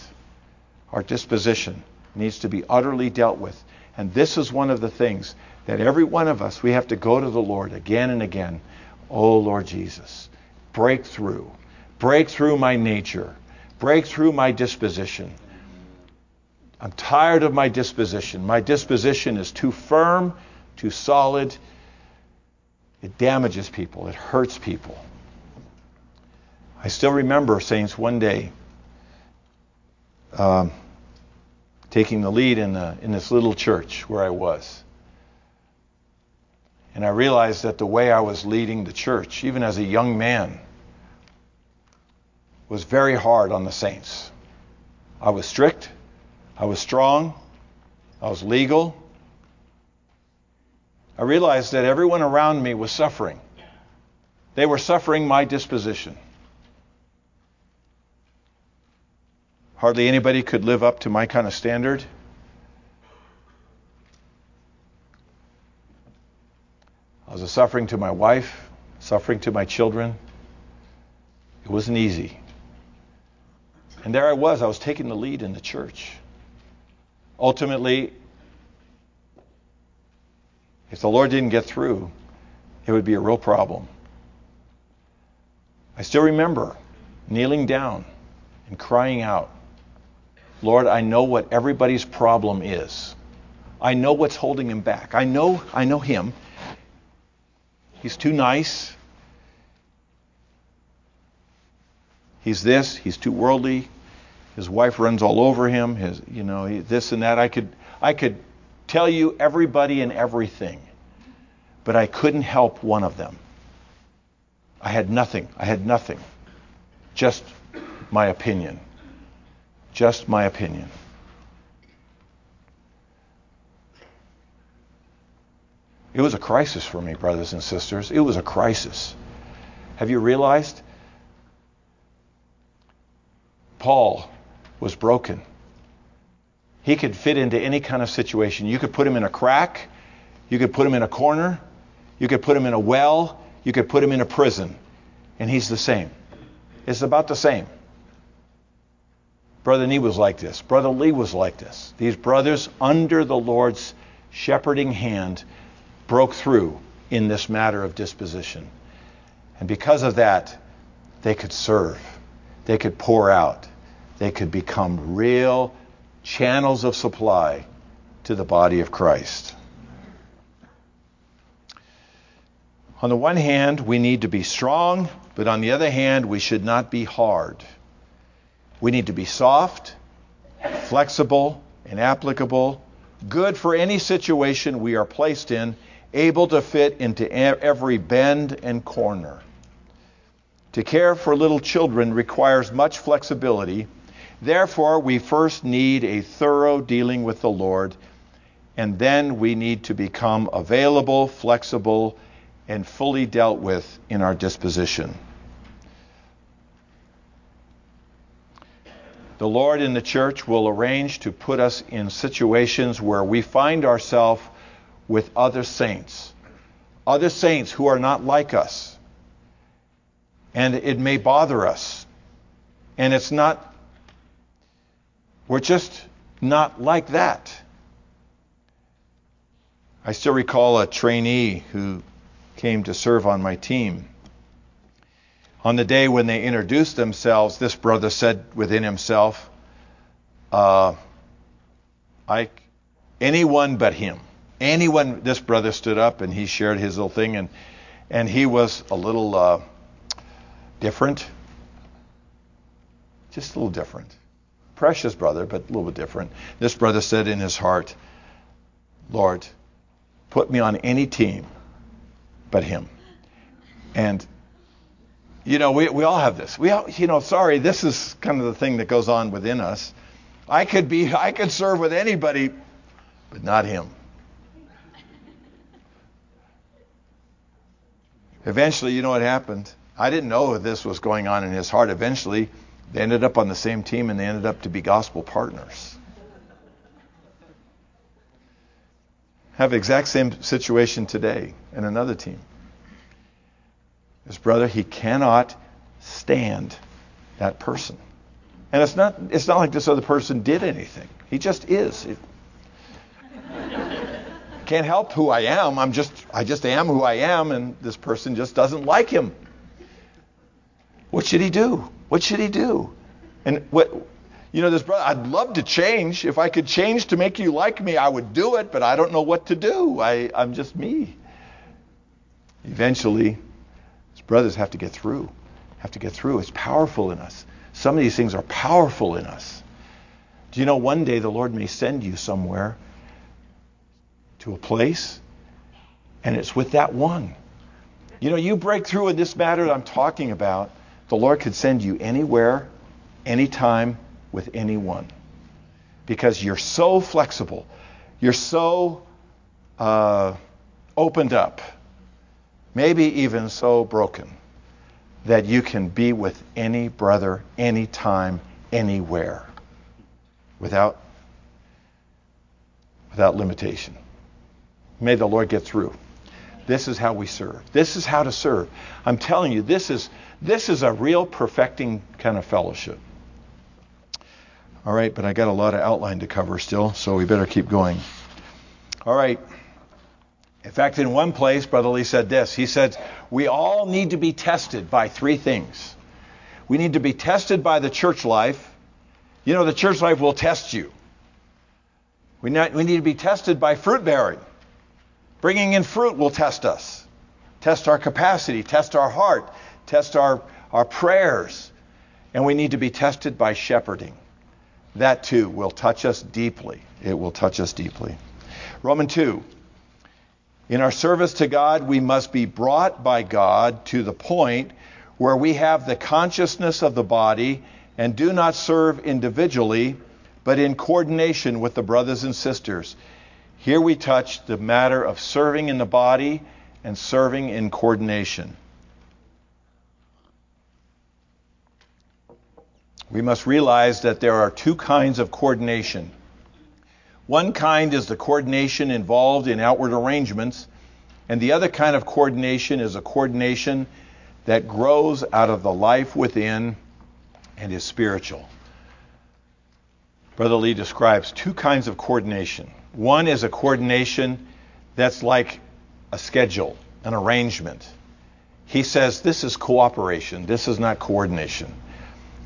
Our disposition needs to be utterly dealt with. And this is one of the things that every one of us, we have to go to the Lord again and again. Oh, Lord Jesus, break through. Break through my nature. Break through my disposition. I'm tired of my disposition. My disposition is too firm, too solid. It damages people, it hurts people. I still remember, Saints, one day um, taking the lead in, the, in this little church where I was. And I realized that the way I was leading the church, even as a young man, was very hard on the saints. I was strict, I was strong, I was legal. I realized that everyone around me was suffering. They were suffering my disposition. Hardly anybody could live up to my kind of standard. I was a suffering to my wife, suffering to my children. It wasn't easy. And there I was, I was taking the lead in the church. Ultimately, if the Lord didn't get through, it would be a real problem. I still remember kneeling down and crying out, Lord, I know what everybody's problem is. I know what's holding him back. I know I know him. He's too nice. He's this, he's too worldly. His wife runs all over him, his you know, this and that. I could I could tell you everybody and everything. But I couldn't help one of them. I had nothing. I had nothing. Just my opinion. Just my opinion. It was a crisis for me, brothers and sisters. It was a crisis. Have you realized? Paul was broken. He could fit into any kind of situation. You could put him in a crack, you could put him in a corner, you could put him in a well, you could put him in a prison, and he's the same. It's about the same. Brother Nee was like this. Brother Lee was like this. These brothers, under the Lord's shepherding hand, broke through in this matter of disposition. And because of that, they could serve, they could pour out, they could become real channels of supply to the body of Christ. On the one hand, we need to be strong, but on the other hand, we should not be hard. We need to be soft, flexible, and applicable, good for any situation we are placed in, able to fit into every bend and corner. To care for little children requires much flexibility. Therefore, we first need a thorough dealing with the Lord, and then we need to become available, flexible, and fully dealt with in our disposition. The Lord in the church will arrange to put us in situations where we find ourselves with other saints, other saints who are not like us. And it may bother us. And it's not, we're just not like that. I still recall a trainee who came to serve on my team. On the day when they introduced themselves, this brother said within himself, uh, I, anyone but him. Anyone, this brother stood up and he shared his little thing, and, and he was a little uh, different. Just a little different. Precious brother, but a little bit different. This brother said in his heart, Lord, put me on any team but him. And you know, we, we all have this. We all, you know, sorry, this is kind of the thing that goes on within us. I could be, I could serve with anybody, but not him. Eventually, you know what happened? I didn't know this was going on in his heart. Eventually, they ended up on the same team and they ended up to be gospel partners. Have exact same situation today in another team. His brother, he cannot stand that person. And it's not it's not like this other person did anything. He just is. It, can't help who I am. I'm just I just am who I am and this person just doesn't like him. What should he do? What should he do? And what you know, this brother, I'd love to change. If I could change to make you like me, I would do it, but I don't know what to do. I, I'm just me. Eventually, brothers have to get through. Have to get through. It's powerful in us. Some of these things are powerful in us. Do you know one day the Lord may send you somewhere to a place, and it's with that one. You know, you break through in this matter that I'm talking about, the Lord could send you anywhere, anytime, with anyone. Because you're so flexible, you're so uh, opened up maybe even so broken that you can be with any brother, anytime, anywhere, without, without limitation. May the Lord get through. This is how we serve. This is how to serve. I'm telling you, this is this is a real perfecting kind of fellowship. All right, but I got a lot of outline to cover still, so we better keep going. All right. In fact, in one place, Brother Lee said this. He said, We all need to be tested by three things. We need to be tested by the church life. You know, the church life will test you. We, not, we need to be tested by fruit bearing. Bringing in fruit will test us, test our capacity, test our heart, test our, our prayers. And we need to be tested by shepherding. That too will touch us deeply. It will touch us deeply. Roman 2. In our service to God, we must be brought by God to the point where we have the consciousness of the body and do not serve individually, but in coordination with the brothers and sisters. Here we touch the matter of serving in the body and serving in coordination. We must realize that there are two kinds of coordination. One kind is the coordination involved in outward arrangements, and the other kind of coordination is a coordination that grows out of the life within and is spiritual. Brother Lee describes two kinds of coordination. One is a coordination that's like a schedule, an arrangement. He says this is cooperation, this is not coordination.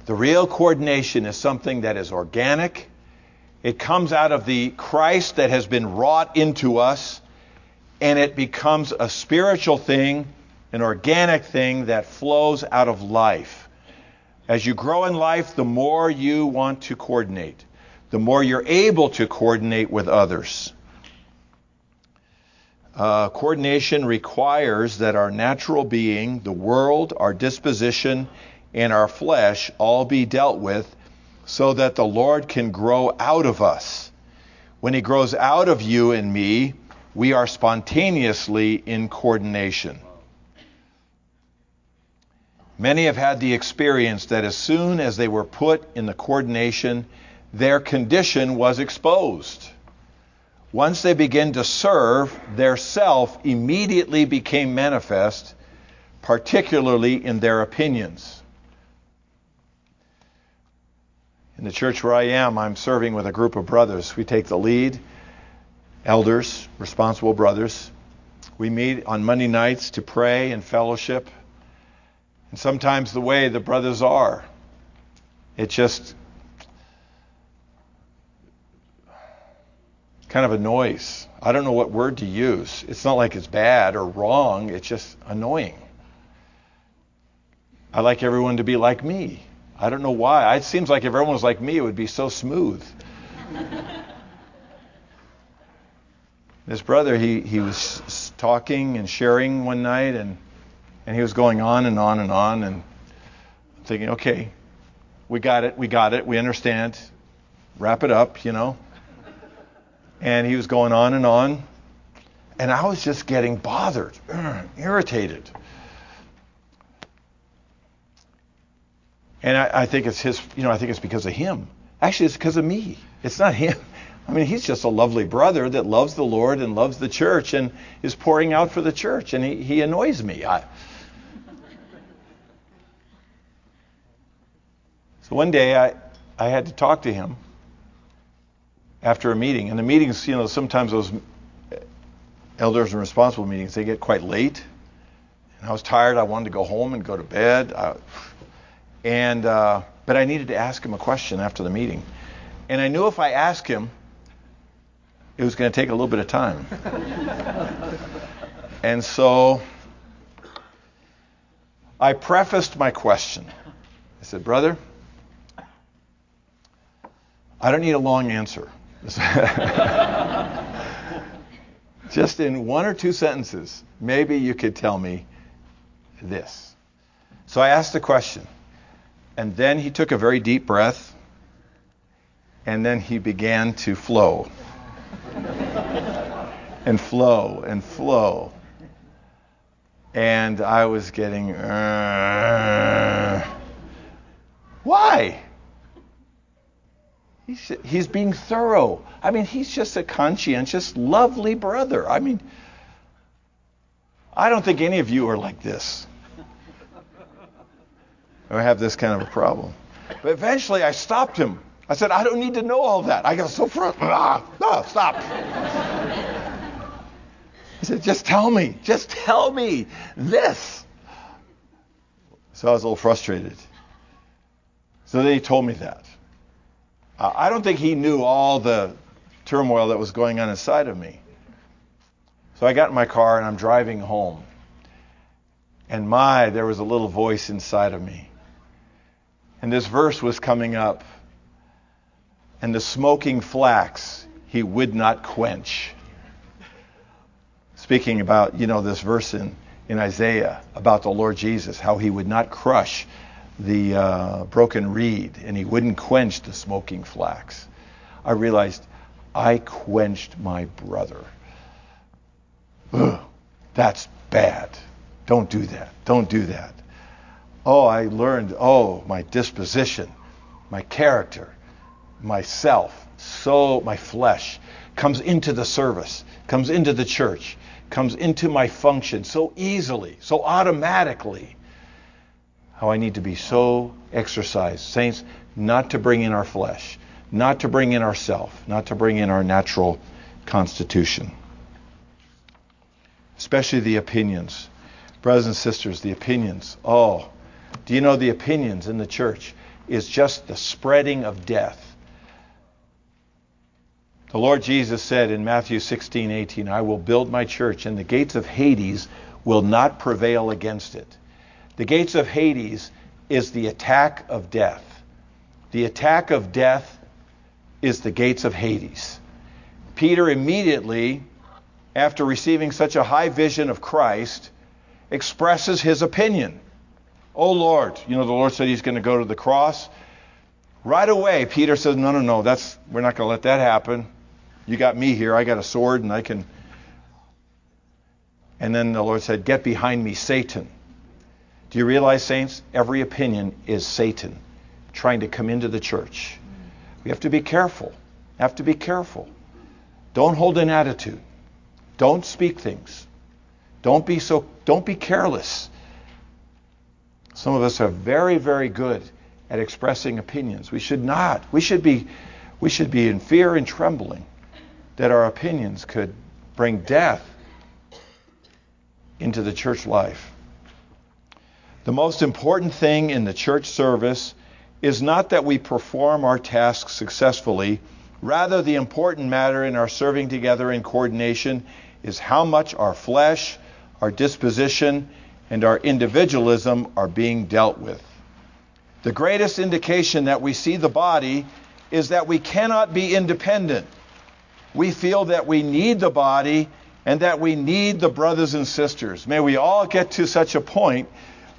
The real coordination is something that is organic. It comes out of the Christ that has been wrought into us, and it becomes a spiritual thing, an organic thing that flows out of life. As you grow in life, the more you want to coordinate, the more you're able to coordinate with others. Uh, coordination requires that our natural being, the world, our disposition, and our flesh all be dealt with so that the Lord can grow out of us. When He grows out of you and me, we are spontaneously in coordination. Many have had the experience that as soon as they were put in the coordination, their condition was exposed. Once they began to serve, their self immediately became manifest, particularly in their opinions. In the church where I am, I'm serving with a group of brothers. We take the lead, elders, responsible brothers. We meet on Monday nights to pray and fellowship. And sometimes the way the brothers are, it just kind of annoys. I don't know what word to use. It's not like it's bad or wrong, it's just annoying. I like everyone to be like me. I don't know why. It seems like if everyone was like me, it would be so smooth. this brother, he, he was talking and sharing one night, and and he was going on and on and on, and thinking, okay, we got it, we got it, we understand. Wrap it up, you know. And he was going on and on. And I was just getting bothered, irritated. And I, I, think it's his, you know, I think it's because of him. Actually, it's because of me. It's not him. I mean, he's just a lovely brother that loves the Lord and loves the church and is pouring out for the church. And he, he annoys me. I, So one day I, I had to talk to him after a meeting. And the meetings, you know, sometimes those elders and responsible meetings, they get quite late. And I was tired. I wanted to go home and go to bed. I, and uh, but I needed to ask him a question after the meeting. And I knew if I asked him, it was going to take a little bit of time. and so I prefaced my question. I said, Brother, I don't need a long answer. Just in one or two sentences, maybe you could tell me this. So I asked the question, and then he took a very deep breath, and then he began to flow. and flow and flow. And I was getting, uh, why? He's, he's being thorough. I mean, he's just a conscientious, lovely brother. I mean, I don't think any of you are like this or have this kind of a problem. But eventually I stopped him. I said, I don't need to know all that. I got so frustrated. Ah, no, stop. He said, just tell me. Just tell me this. So I was a little frustrated. So then he told me that. Uh, I don't think he knew all the turmoil that was going on inside of me. So I got in my car and I'm driving home. And my, there was a little voice inside of me. And this verse was coming up. And the smoking flax he would not quench. Speaking about, you know, this verse in, in Isaiah about the Lord Jesus, how he would not crush the uh, broken reed and he wouldn't quench the smoking flax. I realized I quenched my brother. Ugh, that's bad. Don't do that. Don't do that. Oh, I learned, oh, my disposition, my character, myself, so my flesh comes into the service, comes into the church, comes into my function so easily, so automatically. How I need to be so exercised. Saints, not to bring in our flesh, not to bring in ourself, not to bring in our natural constitution. Especially the opinions. Brothers and sisters, the opinions. Oh, do you know the opinions in the church is just the spreading of death? The Lord Jesus said in Matthew 16, 18, I will build my church, and the gates of Hades will not prevail against it. The gates of Hades is the attack of death. The attack of death is the gates of Hades. Peter immediately, after receiving such a high vision of Christ, expresses his opinion. Oh Lord, you know, the Lord said he's going to go to the cross. Right away, Peter says, No, no, no, that's we're not going to let that happen. You got me here. I got a sword and I can. And then the Lord said, Get behind me, Satan. Do you realize, saints? Every opinion is Satan trying to come into the church. We have to be careful. Have to be careful. Don't hold an attitude. Don't speak things. Don't be so don't be careless. Some of us are very, very good at expressing opinions. We should not. We should be we should be in fear and trembling that our opinions could bring death into the church life. The most important thing in the church service is not that we perform our tasks successfully. Rather, the important matter in our serving together in coordination is how much our flesh, our disposition, and our individualism are being dealt with. The greatest indication that we see the body is that we cannot be independent. We feel that we need the body and that we need the brothers and sisters. May we all get to such a point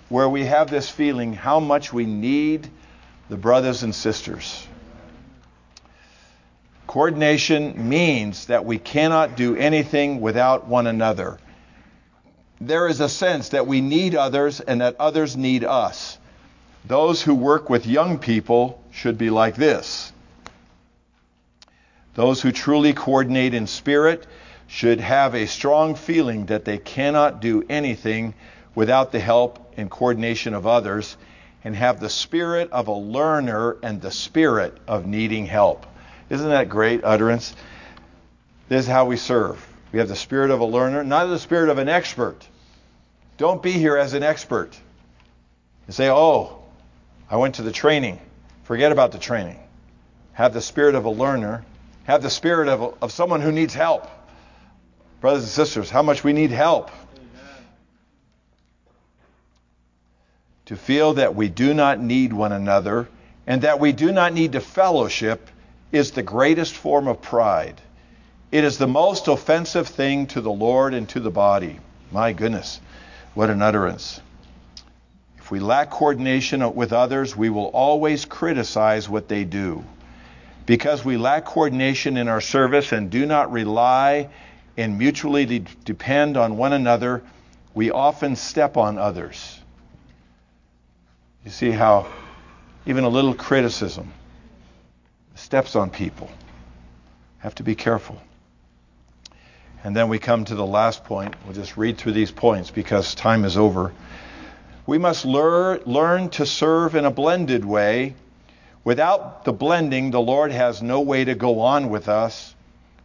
where we have this feeling how much we need the brothers and sisters. Coordination means that we cannot do anything without one another. There is a sense that we need others and that others need us. Those who work with young people should be like this. Those who truly coordinate in spirit should have a strong feeling that they cannot do anything without the help and coordination of others and have the spirit of a learner and the spirit of needing help. Isn't that great utterance? This is how we serve. We have the spirit of a learner, not the spirit of an expert. Don't be here as an expert. and say, oh, I went to the training. Forget about the training. Have the spirit of a learner. Have the spirit of, of someone who needs help. Brothers and sisters, how much we need help. To feel that we do not need one another and that we do not need to fellowship is the greatest form of pride. It is the most offensive thing to the Lord and to the body. My goodness, what an utterance. If we lack coordination with others, we will always criticize what they do. Because we lack coordination in our service and do not rely and mutually de- depend on one another, we often step on others. You see how even a little criticism steps on people. Have to be careful. And then we come to the last point. We'll just read through these points because time is over. We must learn, learn to serve in a blended way. Without the blending, the Lord has no way to go on with us.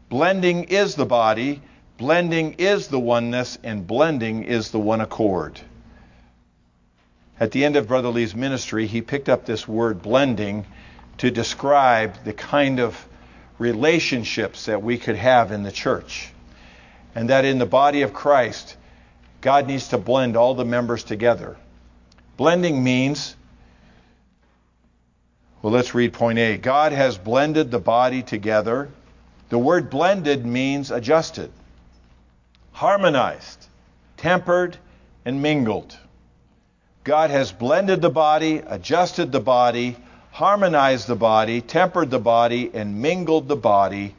Blending is the body, blending is the oneness, and blending is the one accord. At the end of Brother Lee's ministry, he picked up this word blending to describe the kind of relationships that we could have in the church. And that in the body of Christ, God needs to blend all the members together. Blending means, well, let's read point A. God has blended the body together. The word blended means adjusted, harmonized, tempered, and mingled. God has blended the body, adjusted the body, harmonized the body, tempered the body, and mingled the body.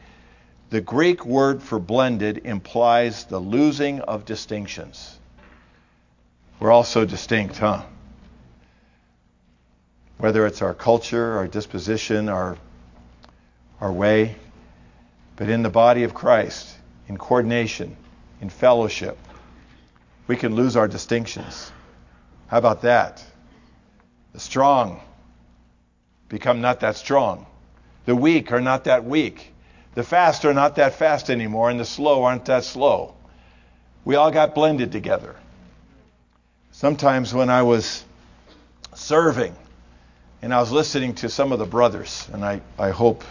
The Greek word for blended implies the losing of distinctions. We're all so distinct, huh? Whether it's our culture, our disposition, our, our way, but in the body of Christ, in coordination, in fellowship, we can lose our distinctions. How about that? The strong become not that strong. The weak are not that weak. The fast are not that fast anymore, and the slow aren't that slow. We all got blended together. Sometimes when I was serving and I was listening to some of the brothers, and I, I hope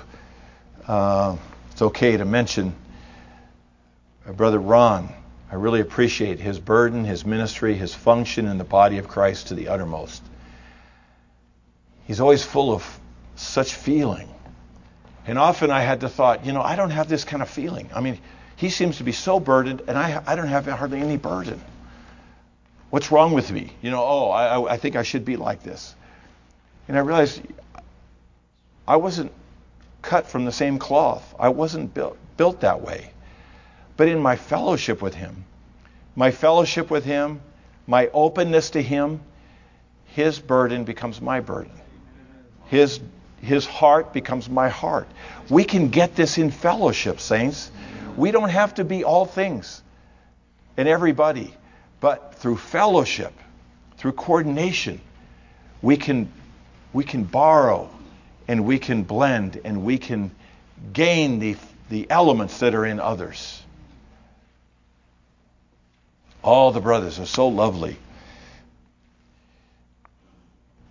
uh, it's okay to mention brother Ron I really appreciate his burden, his ministry, his function in the body of Christ to the uttermost. He's always full of such feeling. And often I had the thought, you know, I don't have this kind of feeling. I mean, he seems to be so burdened, and I, I don't have hardly any burden. What's wrong with me? You know, oh, I, I think I should be like this. And I realized I wasn't cut from the same cloth. I wasn't built, built that way but in my fellowship with Him. My fellowship with Him, my openness to Him, His burden becomes my burden. His, his heart becomes my heart. We can get this in fellowship, saints. We don't have to be all things and everybody, but through fellowship, through coordination, we can, we can borrow and we can blend and we can gain the, the elements that are in others. All the brothers are so lovely.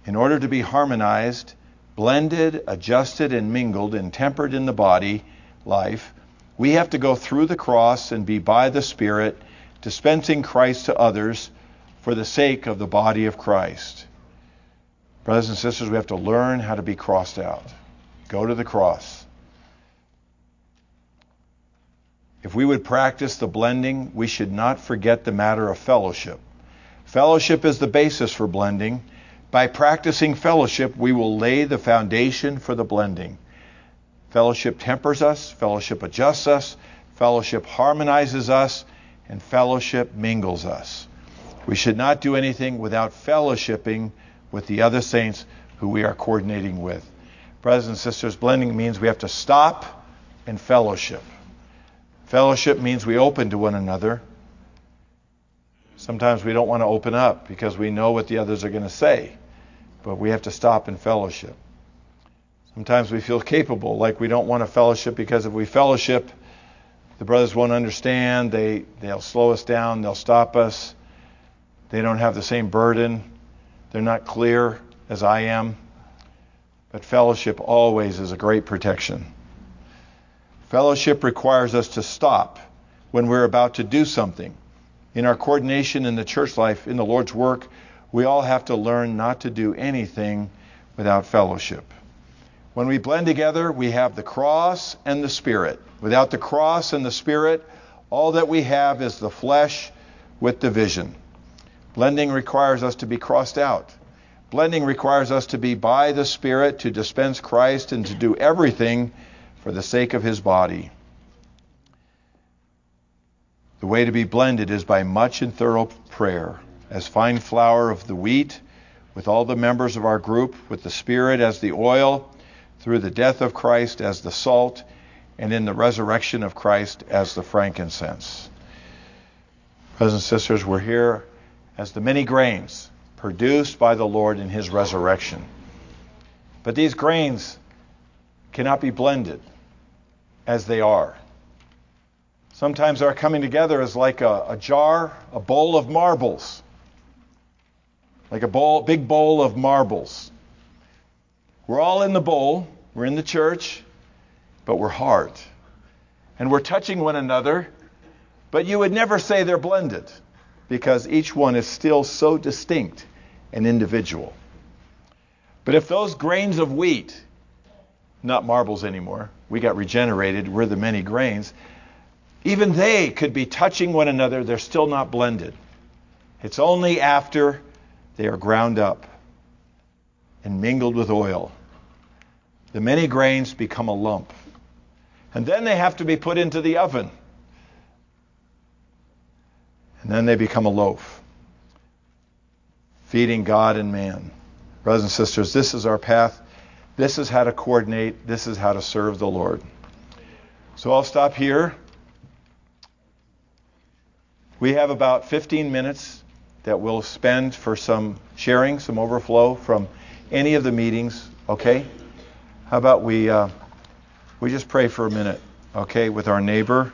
In order to be harmonized, blended, adjusted, and mingled and tempered in the body life, we have to go through the cross and be by the Spirit, dispensing Christ to others for the sake of the body of Christ. Brothers and sisters, we have to learn how to be crossed out. Go to the cross. If we would practice the blending, we should not forget the matter of fellowship. Fellowship is the basis for blending. By practicing fellowship, we will lay the foundation for the blending. Fellowship tempers us, fellowship adjusts us, fellowship harmonizes us, and fellowship mingles us. We should not do anything without fellowshipping with the other saints who we are coordinating with. Brothers and sisters, blending means we have to stop and fellowship. Fellowship means we open to one another. Sometimes we don't want to open up because we know what the others are going to say, but we have to stop and fellowship. Sometimes we feel capable, like we don't want to fellowship because if we fellowship, the brothers won't understand. They, they'll slow us down, they'll stop us. They don't have the same burden, they're not clear as I am. But fellowship always is a great protection. Fellowship requires us to stop when we're about to do something. In our coordination in the church life, in the Lord's work, we all have to learn not to do anything without fellowship. When we blend together, we have the cross and the spirit. Without the cross and the spirit, all that we have is the flesh with division. Blending requires us to be crossed out. Blending requires us to be by the Spirit, to dispense Christ, and to do everything for the sake of his body. The way to be blended is by much and thorough prayer, as fine flour of the wheat, with all the members of our group, with the Spirit as the oil, through the death of Christ as the salt, and in the resurrection of Christ as the frankincense. Brothers and sisters, we're here as the many grains produced by the Lord in his resurrection. But these grains cannot be blended as they are. Sometimes our coming together is like a, a jar, a bowl of marbles. Like a bowl, big bowl of marbles. We're all in the bowl, we're in the church, but we're hard. And we're touching one another, but you would never say they're blended because each one is still so distinct and individual. But if those grains of wheat, not marbles anymore, we got regenerated, we're the many grains, even they could be touching one another, they're still not blended. It's only after they are ground up and mingled with oil. The many grains become a lump. And then they have to be put into the oven. And then they become a loaf, feeding God and man. Brothers and sisters, this is our path. This is how to coordinate. This is how to serve the Lord. So I'll stop here. We have about 15 minutes that we'll spend for some sharing, some overflow from any of the meetings. Okay? How about we uh, we just pray for a minute, okay, with our neighbor,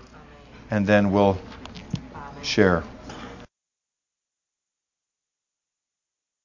and then we'll share.